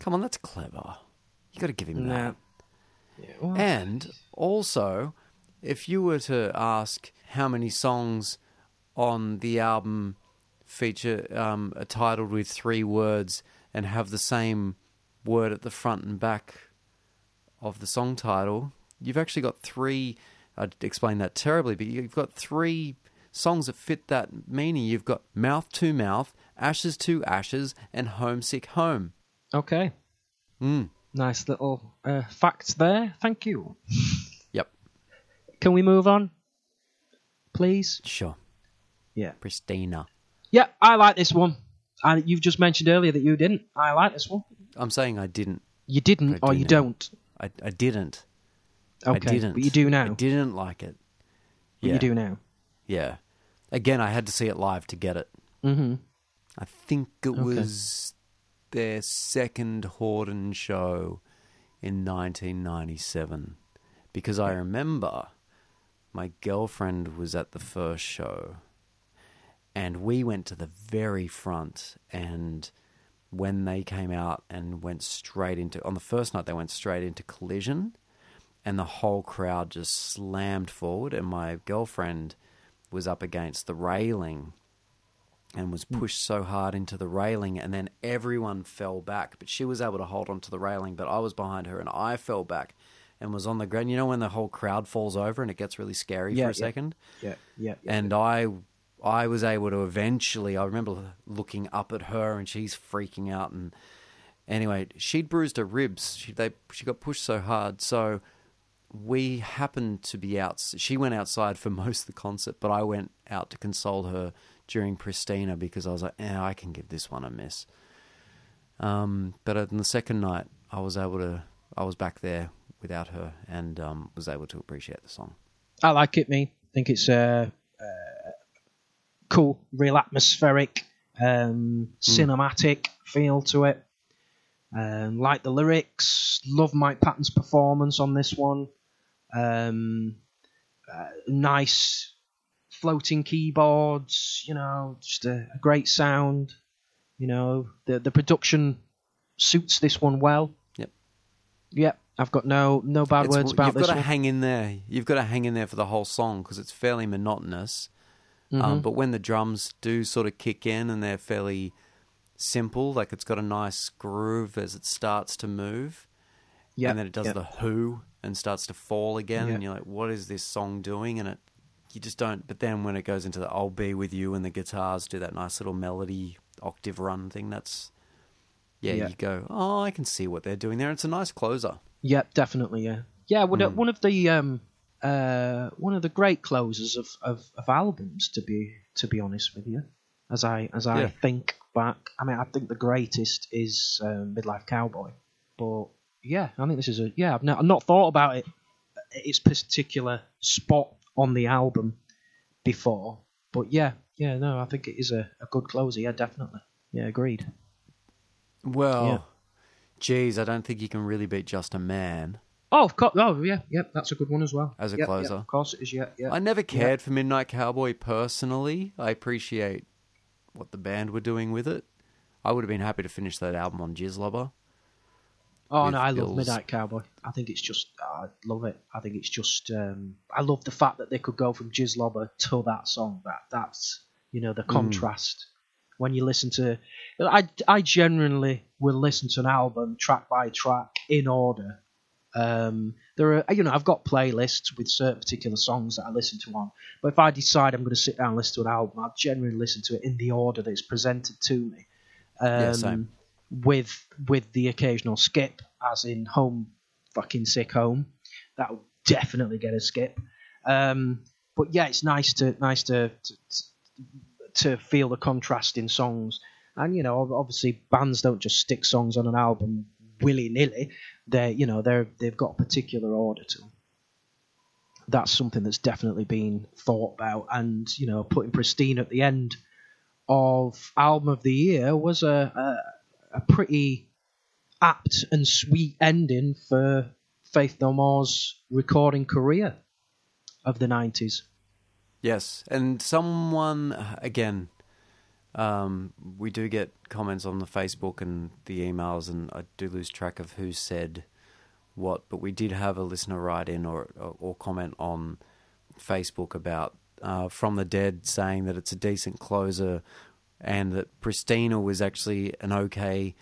Come on, that's clever. You got to give him nah. that. Yeah, well, And also, if you were to ask how many songs on the album feature um, are titled with three words and have the same word at the front and back of the song title, you've actually got three. I'd explain that terribly, but you've got three songs that fit that meaning. You've got Mouth to Mouth, Ashes to Ashes, and Homesick Home. okay. Mm. Nice little uh, facts there. Thank you. <laughs> Yep, Can we move on, please? sure. Yeah. Pristina. Yeah, I like this one. And you've just mentioned earlier that you didn't. I like this one. I'm saying I didn't. You didn't, I or do you now. don't. I, I didn't. Okay, I didn't. but you do now. I didn't like it. But Yeah. You do now. Yeah. Again, I had to see it live to get it. Mm-hmm. I think it was their second Hordern show in 1997 because I remember my girlfriend was at the first show and we went to the very front and when they came out and went straight into on the first night they went straight into collision and the whole crowd just slammed forward and my girlfriend was up against the railing and was hmm. pushed so hard into the railing and then everyone fell back but she was able to hold on to the railing but I was behind her and I fell back and was on the ground you know when the whole crowd falls over and it gets really scary Yeah, for a yeah. second Yeah, yeah. and I I was able to eventually I remember looking up at her and she's freaking out and anyway she'd bruised her ribs she they she got pushed so hard so we happened to be out she went outside for <laughs> most of the concert but I went out to console her during Pristina because I was like eh, I can give this one a miss um, but on the second night I was able to I was back there without her and um, was able to appreciate the song. I like it, me. I think it's uh, uh, cool, real atmospheric, um, cinematic feel to it. Um, like the lyrics, love Mike Patton's performance on this one. Um, uh, nice floating keyboards, you know, just a, a great sound. You know, the the production suits this one well. Yep. Yep, I've got no no bad It's- words about you've this got to one. hang in there. You've got to hang in there for the whole song because it's fairly monotonous. Mm-hmm. Um, but when the drums do sort of kick in and they're fairly simple, like it's got a nice groove as it starts to move, Yep, and then it does yep. the who and starts to fall again, Yeah. and you're like, "What is this song doing?" And it, you just don't. But then when it goes into the "I'll be with you" and the guitars do that nice little melody octave run thing, that's yeah, Yeah. you go, "Oh, I can see what they're doing there." It's a nice closer. Yep, definitely. Yeah, yeah. One, Hmm. of one of the um, uh, one of the great closers of, of, of albums, to be to be honest with you, as I as I Yeah. think back. I mean, I think the greatest is um, Midlife Cowboy, but yeah, I think this is a yeah. I've, not I've not thought about it its particular spot on the album before, but yeah, yeah. No, I think it is a, a good closer. Yeah, definitely. Yeah, agreed. Well, Yeah. geez, I don't think you can really beat Just a Man. Oh, of course. Oh, yeah, yeah. That's a good one as well. As a Yep, yep, closer. of course it is. Yeah, yeah. I never cared for Midnight Cowboy personally. I appreciate what the band were doing with it. I would have been happy to finish that album on Jizzlobber. Oh no, I love Midnight Cowboy. I think it's just, I love it. I think it's just, um, I love the fact that they could go from Jizz Lobber to that song. That that's, you know, the contrast. When you listen to, I I generally will listen to an album track by track in order. Um, there are, you know, I've got playlists with certain particular songs that I listen to on. But if I decide I'm going to sit down and listen to an album, I generally listen to it in the order that it's presented to me. Um, Yeah, same. With with the occasional skip, as in home, fucking sick home, that will definitely get a skip. Um, but yeah, it's nice to nice to, to to feel the contrast in songs. And you know, obviously, bands don't just stick songs on an album willy nilly. They, you know, they're they've got a particular order to them. That's something that's definitely been thought about. And you know, putting Pristine at the end of album of the year was a a, a pretty apt and sweet ending for Faith No More's recording career of the nineties. Yes, and someone again, um, we do get comments on the Facebook and the emails, and I do lose track of who said what, but we did have a listener write in or or, or comment on Facebook about uh, from the dead saying that it's a decent closer, and that Pristina was actually an okay.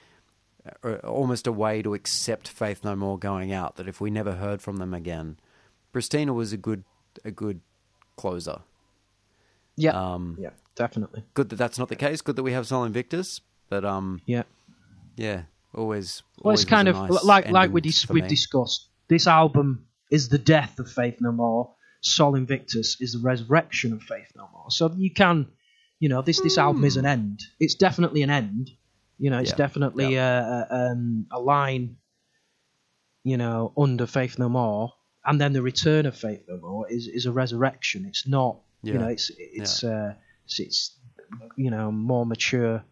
uh, Almost a way to accept Faith No More going out. That if we never heard from them again, Pristina was a good, a good closer. Yeah, Um, yeah, definitely. Good that that's not the case. Good that we have Sol Invictus. But um, Yeah. yeah, always. Well, always it's kind of nice like like we dis- we've me. discussed. This album is the death of Faith No More. Sol Invictus is the resurrection of Faith No More. So you can, you know, this this album is an end. It's definitely an end. You know, it's Yeah. definitely a, a, um, a line. You know, under Faith No More, and then the return of Faith No More is is a resurrection. It's not. You know, it's it's uh, it's, you know more mature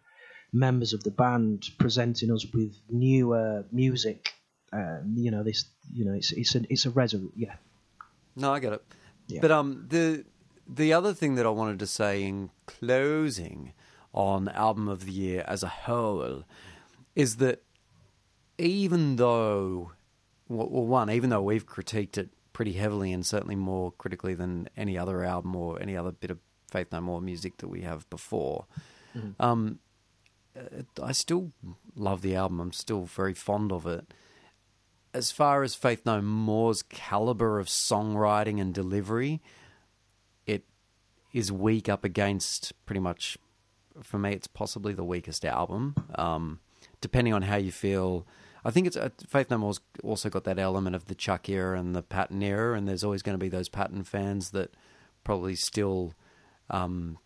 members of the band presenting us with newer music. Um, you know, this, you know, it's it's a it's a resur- yeah. No, I get it. Yeah. But um, the the other thing that I wanted to say in closing on album of the year as a whole is that even though, well, well, one, even though we've critiqued it pretty heavily and certainly more critically than any other album or any other bit of Faith No More music that we have before, um, uh, I still love the album. I'm still very fond of it as far as Faith No More's caliber of songwriting and delivery, it is weak up against pretty much. For me, it's possibly the weakest album. Um, depending on how you feel, I think it's uh, Faith No More's also got that element of the Chuck era and the Patton era, and there's always going to be those Patton fans that probably still um,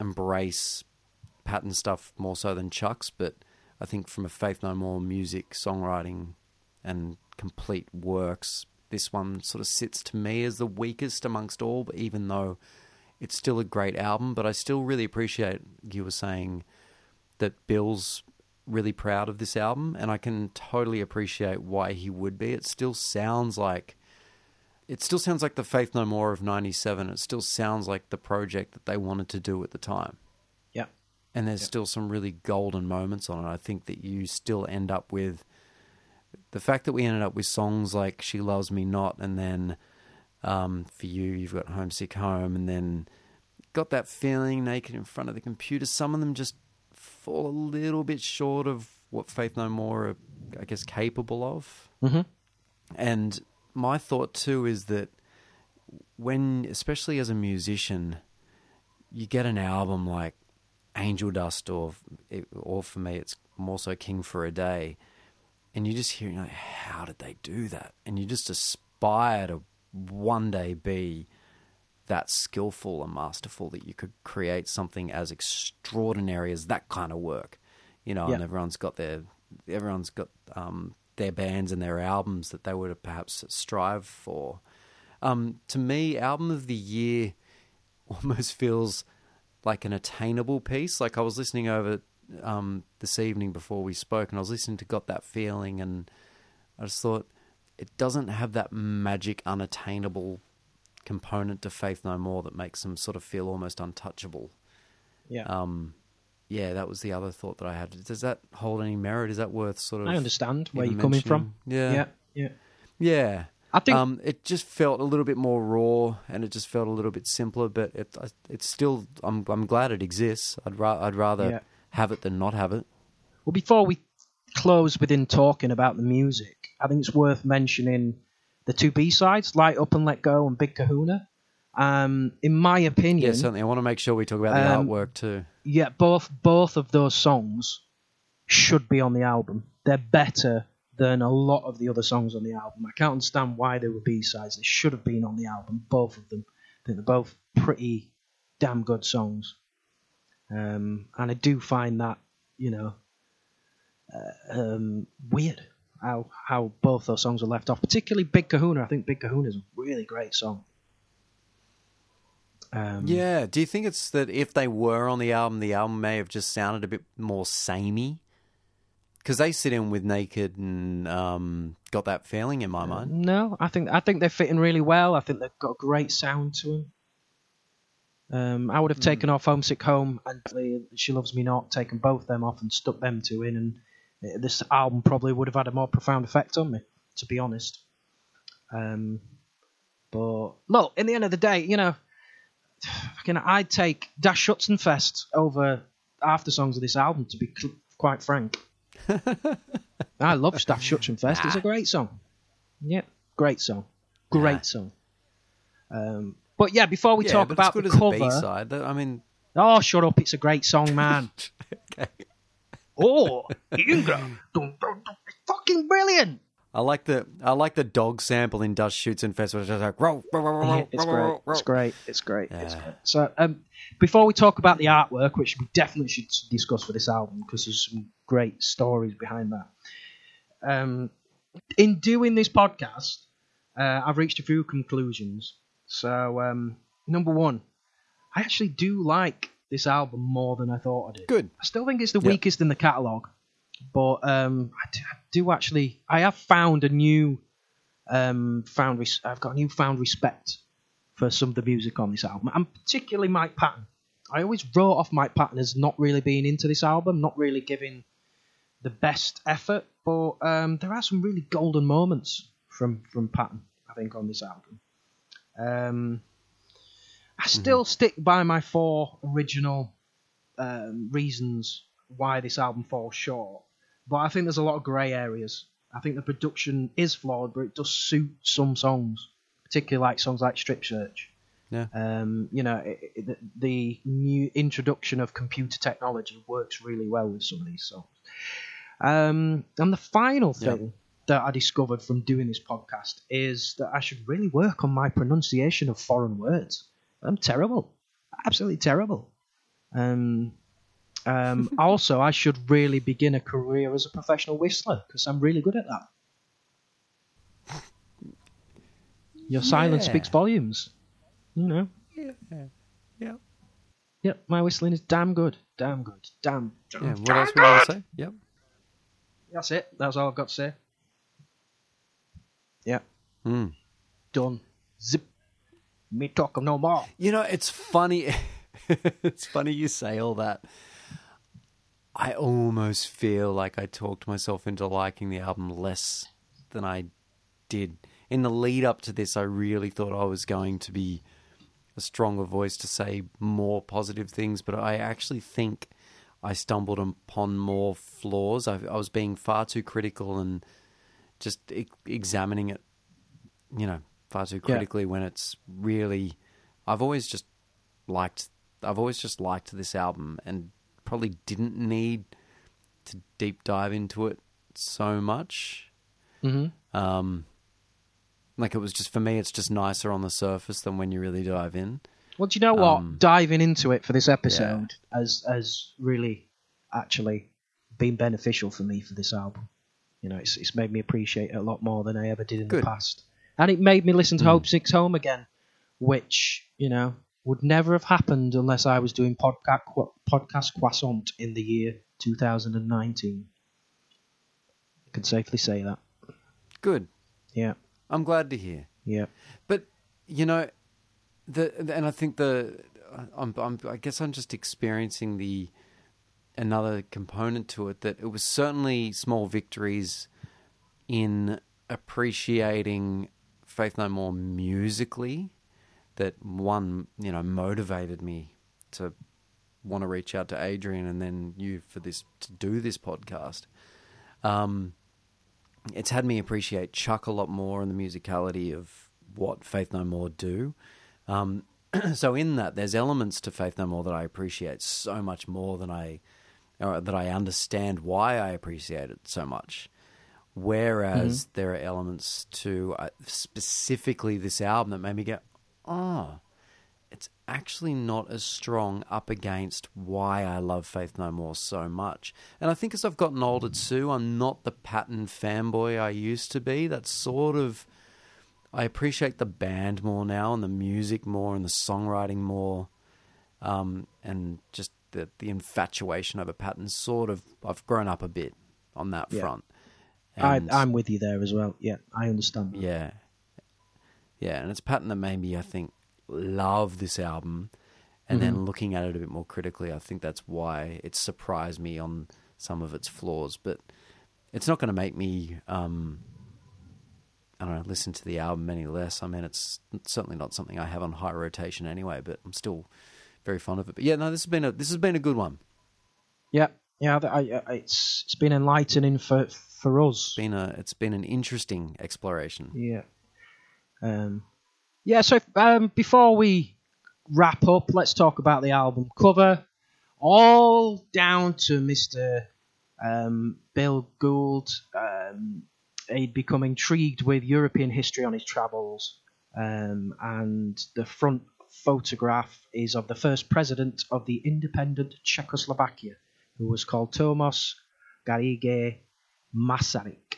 embrace Patton stuff more so than Chuck's. But I think from a Faith No More music, songwriting, and complete works. This one sort of sits to me as the weakest amongst all, even though it's still a great album. But I still really appreciate you were saying that Bill's really proud of this album, and I can totally appreciate why he would be. It still sounds like it still sounds like the Faith No More of '97. It still sounds like the project that they wanted to do at the time. Yeah. And there's still some really golden moments on it. I think that you still end up with the fact that we ended up with songs like "She Loves Me Not," and then um, for you, you've got "Homesick Home," and then got that feeling naked in front of the computer. Some of them just fall a little bit short of what Faith No More are, I guess, capable of. Mm-hmm. And my thought too is that when, especially as a musician, you get an album like Angel Dust, or or for me, it's more so King for a Day, and you just hear, you know, how did they do that? And you just aspire to one day be that skillful and masterful that you could create something as extraordinary as that kind of work, you know. Yeah. And everyone's got their everyone's got um, their bands and their albums that they would perhaps strive for. Um, to me, album of the year <laughs> almost feels like an attainable piece. Like I was listening over um, this evening before we spoke, and I was listening to "Got That Feeling," and I just thought it doesn't have that magic, unattainable component to Faith No More that makes them sort of feel almost untouchable. Yeah. Um, yeah, that was the other thought that I had. Does that hold any merit? Is that worth sort of? I understand where you're coming from. Yeah, Yeah. Yeah. yeah. I think um, it just felt a little bit more raw, and it just felt a little bit simpler. But it, it's still. I'm. I'm glad it exists. I'd. Ra- I'd rather Yeah. have it than not have it. Well, before we close within talking about the music, I think it's worth mentioning the two B sides, Light Up and Let Go and Big Kahuna. Um, in my opinion, Yeah, certainly. I want to make sure we talk about the Um, artwork too. yeah, both both of those songs should be on the album. They're better than a lot of the other songs on the album. I can't understand why they were B sides. They should have been on the album, both of them. I think they're both pretty damn good songs. Um, and I do find that, you know, uh, um, weird how how both those songs are left off. Particularly Big Kahuna. I think Big Kahuna is a really great song. Um, Yeah. Do you think it's that if they were on the album, the album may have just sounded a bit more samey? Because they sit in with Naked and um, got that feeling in my mind. No, I think I think they're fitting really well. I think they've got a great sound to them. Um, I would have taken off Homesick Home and uh, She Loves Me Not, taken both them off and stuck them two in, and uh, this album probably would have had a more profound effect on me, to be honest. Um, but look, in the end of the day, you know, fucking, I'd take Das Schutzenfest over half the songs of this album, to be cl- quite frank. <laughs> I love Staff Schutzenfest. It's a great song. Yeah, great song. Great song. Um, but yeah, before we yeah, talk about the cover. B-side. I mean, Oh, shut up! It's a great song, <laughs> man. okay. Oh, Ingram, Dun, dun, dun. It's fucking brilliant. I like the I like the dog sample in Das Schutzenfest, which is just like row, row, row, row, row, it's row, great. row. It's great. It's great. It's great. So, um, before we talk about the artwork, which we definitely should discuss for this album because there's some great stories behind that. Um, in doing this podcast, uh, I've reached a few conclusions. So, um, number one, I actually do like this album more than I thought I did. Good. I still think it's the Yeah. weakest in the catalogue, but um, I, do, I do actually. I have found a new, um, found res- I've got a newfound respect for some of the music on this album, and particularly Mike Patton. I always wrote off Mike Patton as not really being into this album, not really giving the best effort, but um, there are some really golden moments from from Patton. I think on this album. Um, I still stick by my four original um, reasons why this album falls short, but I think there's a lot of grey areas. I think the production is flawed, but it does suit some songs, particularly like songs like Strip Search. Yeah. Um, you know, it, it, the- the new introduction of computer technology works really well with some of these songs. Um, and the final Yeah. thing that I discovered from doing this podcast is that I should really work on my pronunciation of foreign words. I'm terrible, absolutely terrible. Um, um, <laughs> also, I should really begin a career as a professional whistler because I'm really good at that. Your silence Yeah. speaks volumes. You know. Yeah. Yep, my whistling is damn good. Damn good. Damn. Yeah. What else we want to say? Yep. That's it. That's all I've got to say. Yeah. Hmm. Done. Zip. Me talk no more. You know, it's funny. <laughs> it's funny you say all that. I almost feel like I talked myself into liking the album less than I did. In the lead up to this, I really thought I was going to be a stronger voice to say more positive things, but I actually think I stumbled upon more flaws. I, I was being far too critical and just e- examining it, you know, far too critically when it's really. I've always just liked. I've always just liked this album and probably didn't need to deep dive into it so much. Mm-hmm. Um, like it was just for me, it's just nicer on the surface than when you really dive in. Well, do you know what? Um, Diving into it for this episode has has really actually been beneficial for me for this album. You know, it's it's made me appreciate it a lot more than I ever did in Good. the past, and it made me listen to Mm. Homesick Home again, which you know would never have happened unless I was doing podcast podcast croissant in the year 2019. I can safely say that. Good. Yeah, I'm glad to hear. yeah. But you know, the and I think the I'm, I'm I guess I'm just experiencing the another component to it that it was certainly small victories in appreciating Faith No More musically that one you know motivated me to want to reach out to Adrian and then you for this to do this podcast. Um, it's had me appreciate Chuck a lot more and the musicality of what Faith No More do. Um, <clears throat> so in that, there's elements to Faith No More that I appreciate so much more than I, or that I understand why I appreciate it so much. Whereas there are elements to uh, specifically this album that made me go, oh, it's actually not as strong up against why I love Faith No More so much. And I think as I've gotten older too, I'm not the Patton fanboy I used to be. That's sort of. I appreciate the band more now and the music more and the songwriting more. Um, and just the, the infatuation over Patton's sort of. I've grown up a bit on that Yeah. front. I, And- I'm with you there as well. Yeah, I understand. that. yeah. Yeah, and it's a Patton that made me, I think, love this album. And then looking at it a bit more critically, I think that's why it surprised me on some of its flaws. But it's not going to make me, um, I don't know, listen to the album any less. I mean, it's certainly not something I have on high rotation anyway, but I'm still very fond of it. But yeah, no, this has been a this has been a good one. Yeah, yeah. I, I, I- it's it's been enlightening for for us. It's been a it's been an interesting exploration. Yeah. Um. Yeah. So um, before we wrap up, let's talk about the album cover. All down to Mister um, Bill Gould. Um, he'd become intrigued with European history on his travels, um, and the front photograph is of the first president of the independent Czechoslovakia, who was called Tomas Garrigue Masaryk.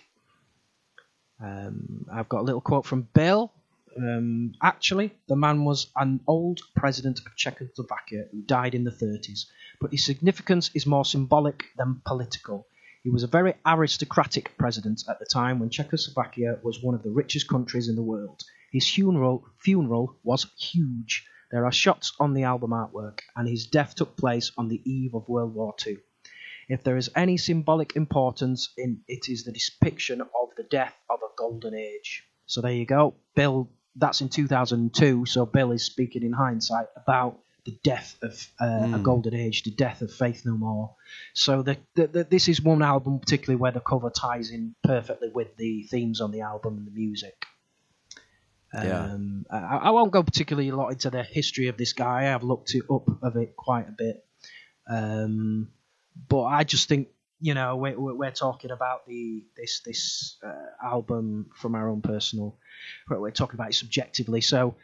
Um, I've got a little quote from Bill. Um, actually, the man was an old president of Czechoslovakia who died in the 30s, but his significance is more symbolic than political. He was a very aristocratic president at the time when Czechoslovakia was one of the richest countries in the world. His funeral, funeral was huge. There are shots on the album artwork, and his death took place on the eve of World War II. If there is any symbolic importance in it is the depiction of the death of a golden age. So there you go. Bill that's in 2002, so Bill is speaking in hindsight about the death of uh, a golden age, the death of Faith No More. So the, the, the, this is one album particularly where the cover ties in perfectly with the themes on the album and the music. Yeah. Um, I, I won't go particularly a lot into the history of this guy. I've looked it up of it quite a bit. Um, but I just think you know we're, we're talking about the this this uh, album from our own personal. But we're talking about it subjectively, so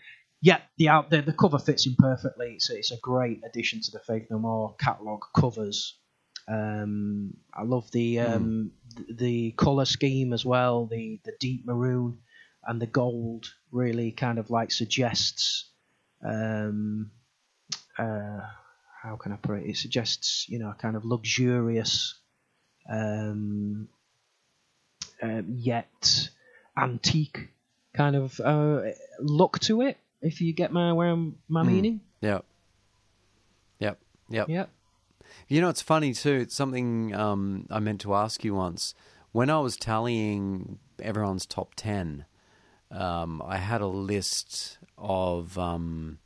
yeah, the out the, the cover fits in perfectly. It's a, it's a great addition to the Faith No More catalog covers. Um, I love the um, th- the color scheme as well, the the deep maroon and the gold really kind of like suggests. Um, uh, how can I put it? It suggests you know a kind of luxurious, um, uh, yet antique kind of uh, look to it. If you get my where I'm, my meaning, Yep. Yep. Yep. yeah. You know, it's funny too. It's something um, I meant to ask you once. When I was tallying everyone's top 10, um, I had a list of. Um,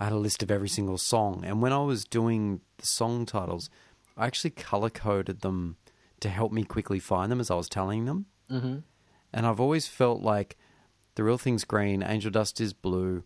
I had a list of every single song. And when I was doing the song titles, I actually color coded them to help me quickly find them as I was telling them. Mm-hmm. And I've always felt like The Real Thing's green, Angel Dust is blue,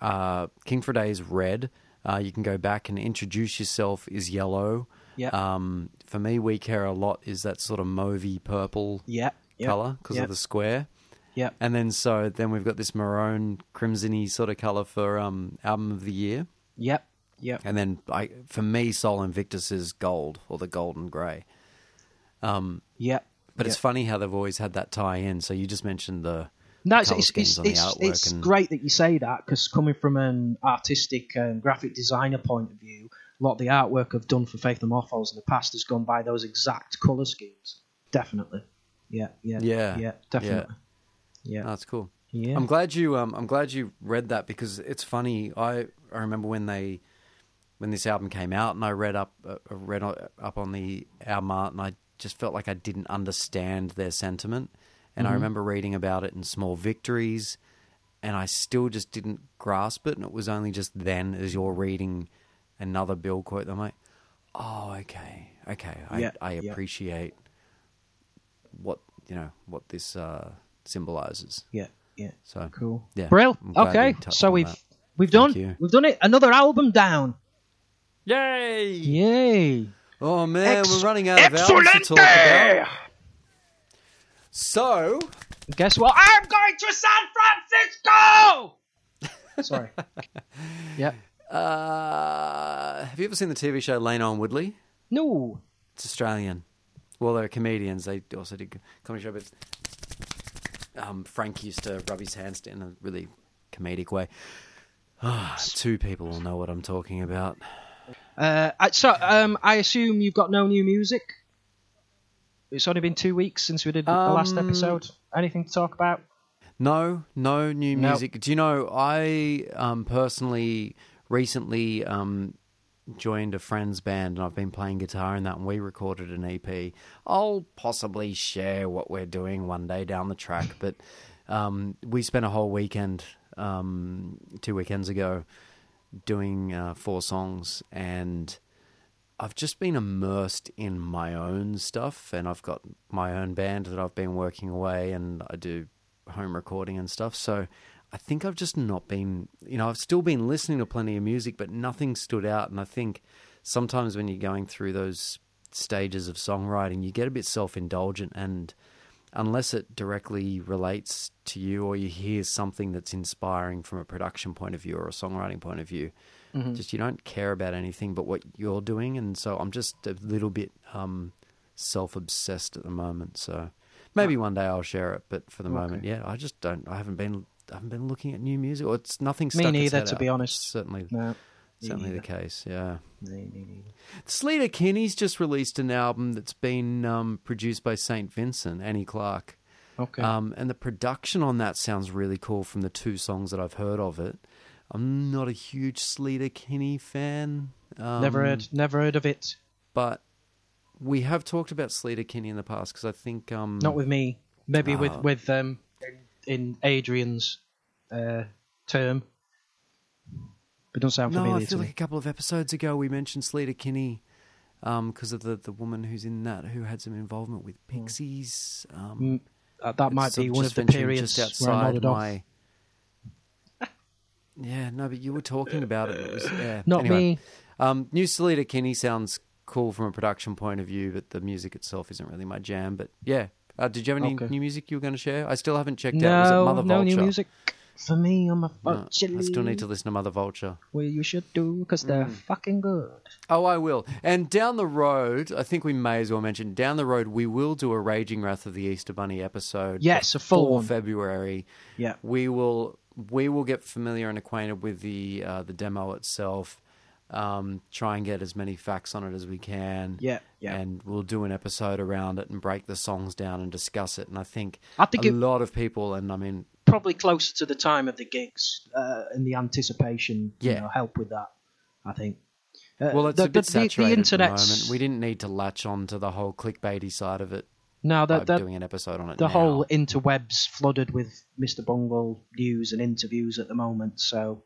uh, King for a Day is red. Uh, you can go back and introduce yourself is yellow. Yeah. Um, for me, We Care a Lot is that sort of mauvey purple Yeah. Yep. color because Yep. of the square. Yep. And then so then we've got this maroon crimsony sort of color for um, album of the year. Yep. Yep. And then I, for me, Soul Invictus is gold or the golden grey. Yep. But it's funny how they've always had that tie in. So you just mentioned the No, it's it's, schemes it's, on the it's, it's and- great that you say that because coming from an artistic and graphic designer point of view, a lot of the artwork I've done for Faith and Morphos in the past has gone by those exact colour schemes. Definitely. Yeah, yeah, Yeah, yeah, definitely. Yeah, Oh, that's cool. yeah. I'm glad you. Um, I'm glad you read that because it's funny. I I remember when they when this album came out, and I read up uh, read up on the album art, and I just felt like I didn't understand their sentiment. And I remember reading about it in Small Victories, and I still just didn't grasp it. And it was only just then, as you're reading another Bill quote, that I'm like, oh, okay, okay, I, Yeah, I yeah. appreciate what you know what this uh, symbolizes. yeah, yeah. So Cool. Yeah, Brill. Okay, we so we've that. we've Thank done you. we've done it. Another album down. Yay! Yay! Oh man, Ex- we're running out of albums to talk about. So, Guess what? I'm going to San Francisco. <laughs> Sorry. <laughs> yeah. uh, have you ever seen the TV show Lano and Woodley? No. It's Australian. Well, they're comedians. They also did comedy show, but um, Frank used to rub his hands in a really comedic way. Ah, two people will know what I'm talking about. Uh, I- so um, I assume you've got no new music. It's only been two weeks since we did the last Um, episode. Anything to talk about? No, no new music. Do you know? I um, personally recently um, joined a friend's band, and I've been playing guitar in that, and we recorded an EP. I'll possibly share what we're doing one day down the track, but um, we spent a whole weekend um, two weekends ago doing uh, four songs, and I've just been immersed in my own stuff, and I've got my own band that I've been working away, and I do home recording and stuff. So I think I've just not been, you know, I've still been listening to plenty of music, but nothing stood out. And I think sometimes when you're going through those stages of songwriting, you get a bit self indulgent, and unless it directly relates to you or you hear something that's inspiring from a production point of view or a songwriting point of view, just you don't care about anything but what you're doing. And so I'm just a little bit um, self obsessed at the moment. So maybe one day I'll share it, but for the moment, yeah, I just don't. I haven't been. I haven't been looking at new music, or it's nothing. Me neither, to out. be honest. Certainly, No. Certainly the case. Yeah. Sleater Kinney's just released an album that's been um, produced by St. Vincent, Annie Clark. Okay. Um, and the production on that sounds really cool from the two songs that I've heard of it. I'm not a huge Sleater Kinney fan. Um, never heard. Never heard of it. But we have talked about Sleater Kinney in the past because I think. Um, Not with me. Maybe with Ah. with um in Adrian's uh, term. Don't sound No, familiar I to feel me. like a couple of episodes ago we mentioned Sleater Kinney because of the, the woman who's in that who had some involvement with Pixies. Um, Mm, Uh, that might be one of the periods just I outside nodded off. my. Yeah, no, but you were talking about it. it was, yeah. Not Anyway, me. Um, New Sleater Kinney sounds cool from a production point of view, but the music itself isn't really my jam. But yeah, uh, did you have any Okay. new music you were going to share? I still haven't checked out. Was it No, Mother no new Vulture? music. For me, I'm a No, I still need to listen to Mother Vulture. Well, you should do because they're Mm. fucking good. Oh, I will. And down the road, I think we may as well mention down the road we will do a Raging Wrath of the Easter Bunny episode. Yes, a full for one. February. Yeah. We will we will get familiar and acquainted with the uh, the demo itself. Um, try and get as many facts on it as we can. Yeah, yeah. And we'll do an episode around it and break the songs down and discuss it. And I think, I think a it- lot of people, and I mean, Probably closer to the time of the gigs uh, and the anticipation. You Yeah. know, help with that. I think. Uh, well, it's the, a bit the, the, saturated the at the moment. We didn't need to latch on to the whole clickbaity side of it no, the, the, doing an episode on it. the now. whole interwebs flooded with Mr. Bungle news and interviews at the moment. So,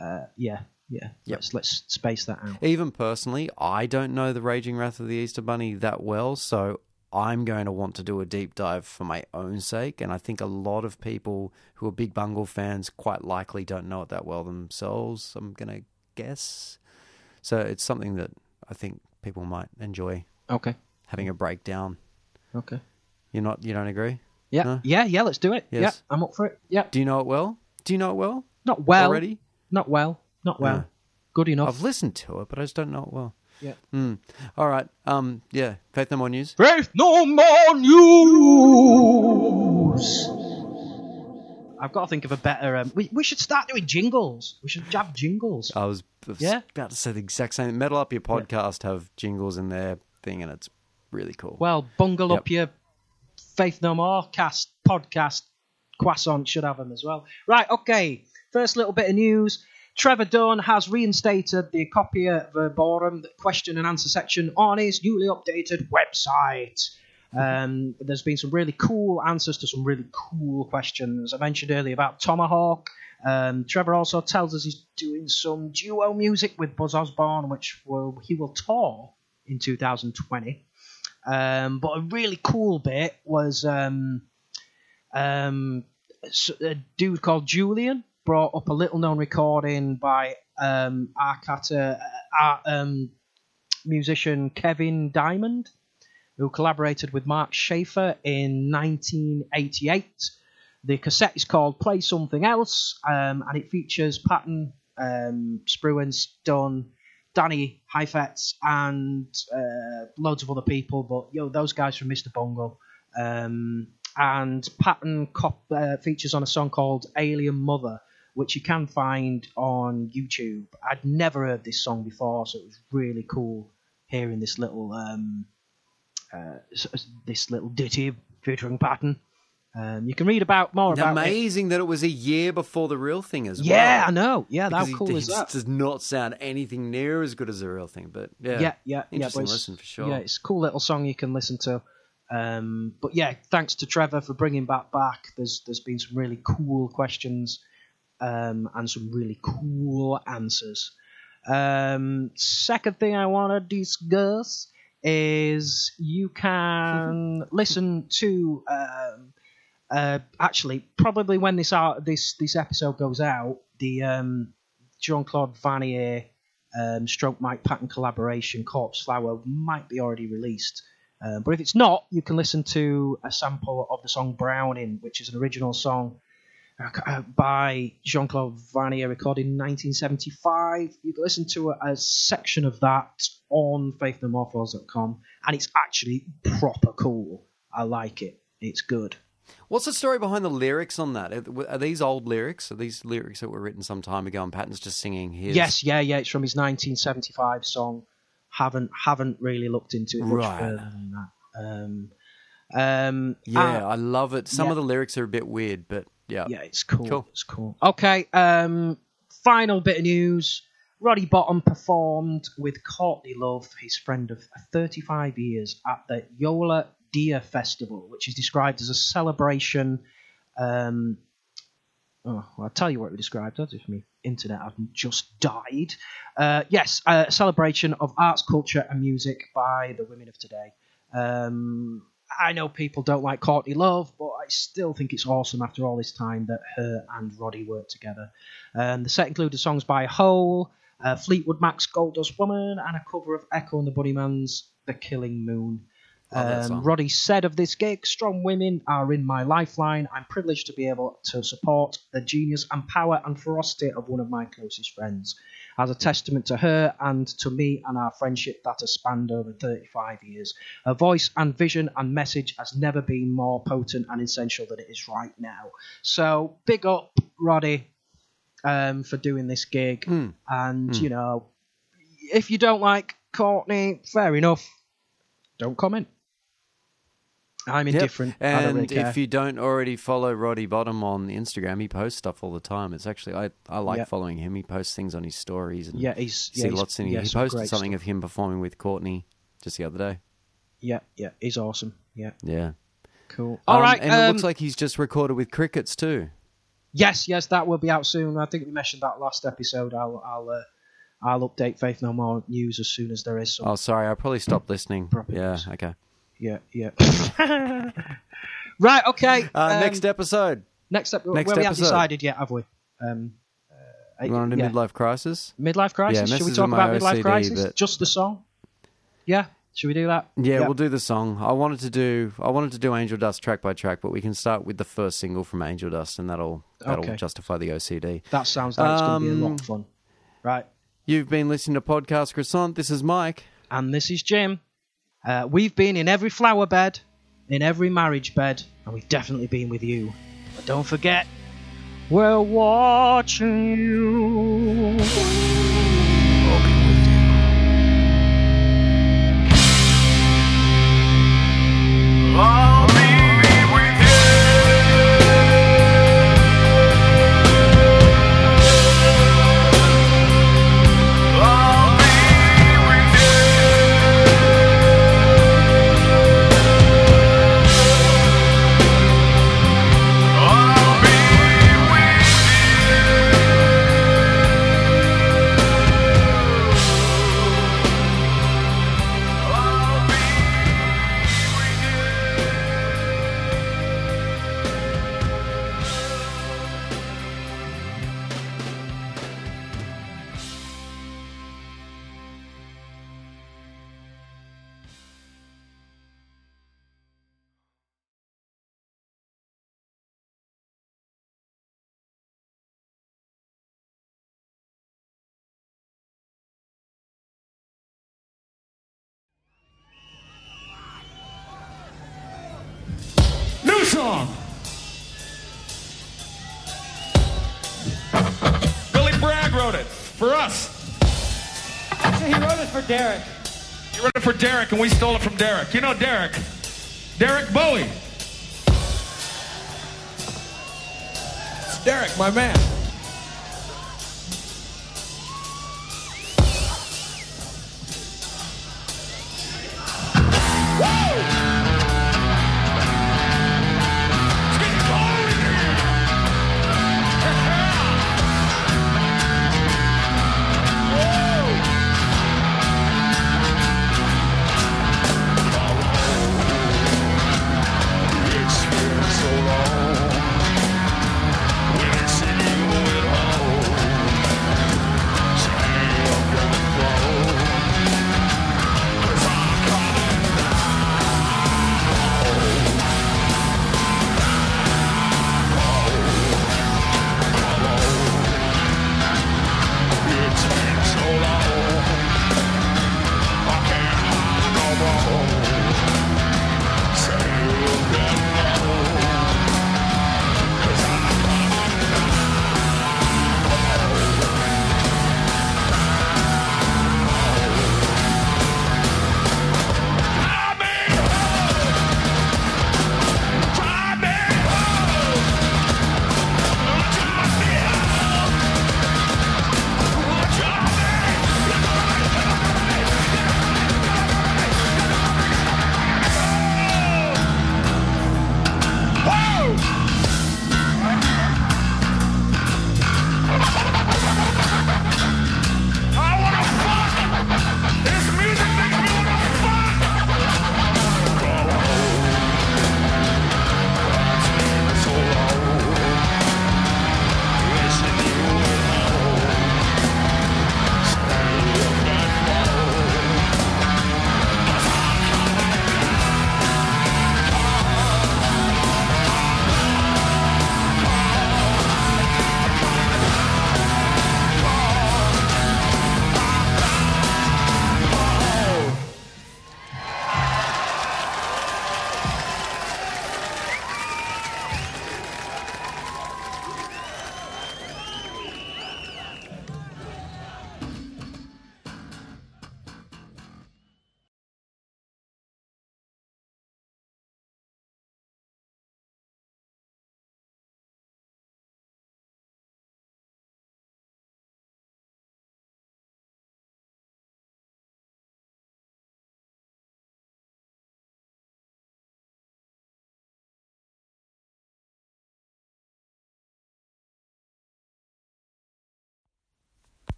uh, yeah, yeah. Yep. Let's let's space that out. Even personally, I don't know the Raging Wrath of the Easter Bunny that well, so I'm going to want to do a deep dive for my own sake. And I think a lot of people who are big Bungle fans quite likely don't know it that well themselves. I'm going to guess. So it's something that I think people might enjoy Okay. having a breakdown. Okay. You're not. You don't agree? Yeah. Huh? Yeah. Yeah. Let's do it. Yes. Yeah. I'm up for it. Yeah. Do you know it well? Do you know it well Not well. already? Not well. Not well. No. Good enough. I've listened to it, but I just don't know it well. Yeah. Hmm. All right. Um. Yeah. Faith No More News. Faith no more news. I've got to think of a better. Um, we we should start doing jingles. We should have jingles. I was, I was Yeah? about to say the exact same. Metal Up Your podcast have jingles in their thing, and it's really cool. Well, bungle up your Faith No More cast podcast. Croissant should have them as well. Right, okay. First little bit of news. Trevor Dunn has reinstated the Copia Verborum the question and answer section on his newly updated website. Um, there's been some really cool answers to some really cool questions. I mentioned earlier about Tomahawk. Um, Trevor also tells us he's doing some duo music with Buzz Osborne, which will, he will tour in 2020. Um, but a really cool bit was um, um, a dude called Julian brought up a little known recording by um, Arcata, uh, um, musician Kevin Diamond, who collaborated with Mark Schaefer in 1988. The cassette is called Play Something Else, um, and it features Patton, um, Spruance, Dunn, Danny Heifetz, and uh, loads of other people, but those guys from Mr. Bungle. Um, and Patton cop, uh, features on a song called Alien Mother, which you can find on YouTube. I'd never heard this song before, so it was really cool hearing this little um, uh, this little ditty featuring Patton. Um, you can read about more about it. Amazing that it was a year before the real thing as well. Yeah, I know. Yeah, Because how cool he is that? does not sound anything near as good as the real thing, but yeah, yeah, yeah, yeah. interesting it's- listen for sure. Yeah, it's a cool little song you can listen to. Um, but yeah, thanks to Trevor for bringing that back. There's there's been some really cool questions um, and some really cool answers. Um, second thing I want to discuss is you can <laughs> listen to um, uh, actually probably when this out this this episode goes out the um, Jean Claude Vannier um, stroke Mike Patton collaboration Corpse Flower might be already released. Uh, but if it's not, you can listen to a sample of the song Browning, which is an original song by Jean Claude Vannier recorded in 1975. You can listen to a, a section of that on faithnomorphos.com, and it's actually proper cool. I like it. It's good. What's the story behind the lyrics on that? Are, are these old lyrics? Are these lyrics that were written some time ago and Patton's just singing his? Yes, yeah, yeah. It's from his 1975 song. Haven't haven't really looked into it much Right. further than that. Um, um, Yeah, uh, I love it. Some yeah. of the lyrics are a bit weird, but yeah. yeah, it's cool. Cool. It's cool. Okay, um, final bit of news. Roddy Bottum performed with Courtney Love, his friend of 35 years, at the Yola Día Festival, which is described as a celebration. Um, oh, well, I'll tell you what it was described as if my internet hadn't just died. Uh, yes, a celebration of arts, culture, and music by the women of today. Um, I know people don't like Courtney Love, but I still think it's awesome after all this time that her and Roddy worked together. Um, the set included songs by Hole, uh, Fleetwood Mac's Gold Dust Woman, and a cover of Echo and the Bunnymen's The Killing Moon. Um. Roddy said of this gig, strong women are in my lifeline. I'm privileged to be able to support the genius and power and ferocity of one of my closest friends. As a testament to her and to me and our friendship that has spanned over 35 years. Her voice and vision and message has never been more potent and essential than it is right now. So, big up, Roddy, um, for doing this gig. Hmm. And, you know, if you don't like Courtney, fair enough. Don't comment. I'm Yep. indifferent. Don't And if you don't already follow Roddy Bottum on Instagram, he posts stuff all the time. It's actually I, I like Yeah. following him. He posts things on his stories and yeah, he's see yeah, lots in yeah, He posted something stuff. of him performing with Courtney just the other day. Yeah, yeah, he's awesome. Yeah, Yeah. cool. All Um, right, and it um, looks like he's just recorded with Crickets too. yes, yes, that will be out soon. I think we mentioned that last episode. I'll, I'll, uh, I'll update Faith No More news as soon as there is some. Oh, sorry, I probably stopped listening. Proper Yeah, okay. Yeah, yeah. <laughs> right, okay. Uh, um, next episode, next up. next well, we haven't decided yet, have we? Um, uh, you want to do yeah. midlife crisis? midlife crisis. Yeah, Should we talk with my about midlife OCD, crisis? but- Just the song. Yeah. Should we do that? Yeah, we'll do the song. I wanted to do I wanted to do Angel Dust track by track, but we can start with the first single from Angel Dust, and that'll that'll Okay. justify the OCD. That sounds like it's going to be a lot Um, of fun. Right. You've been listening to Podcast Croissant. This is Mike. And this is Jim. Uh, we've been in every flower bed, in every marriage bed, and we've definitely been with you. But don't forget, we're watching you. I'll Derek, and we stole it from Derek. You know Derek. Derek Bowie. It's Derek, my man.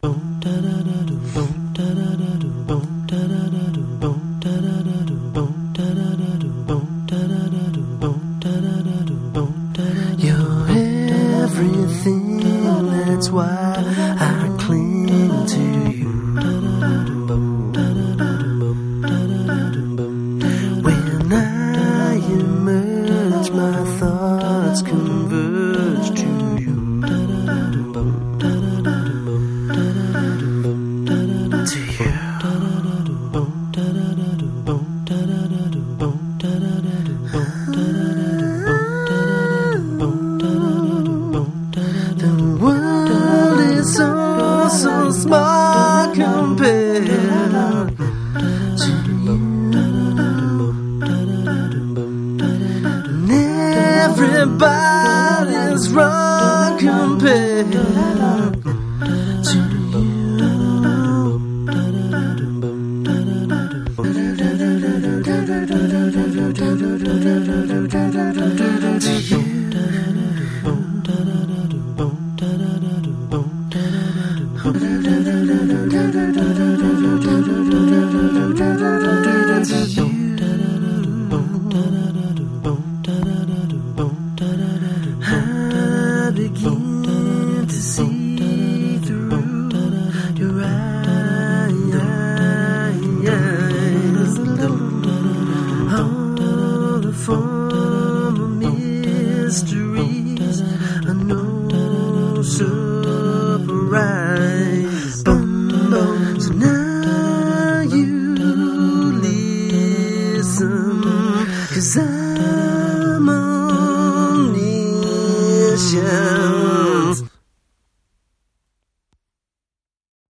You're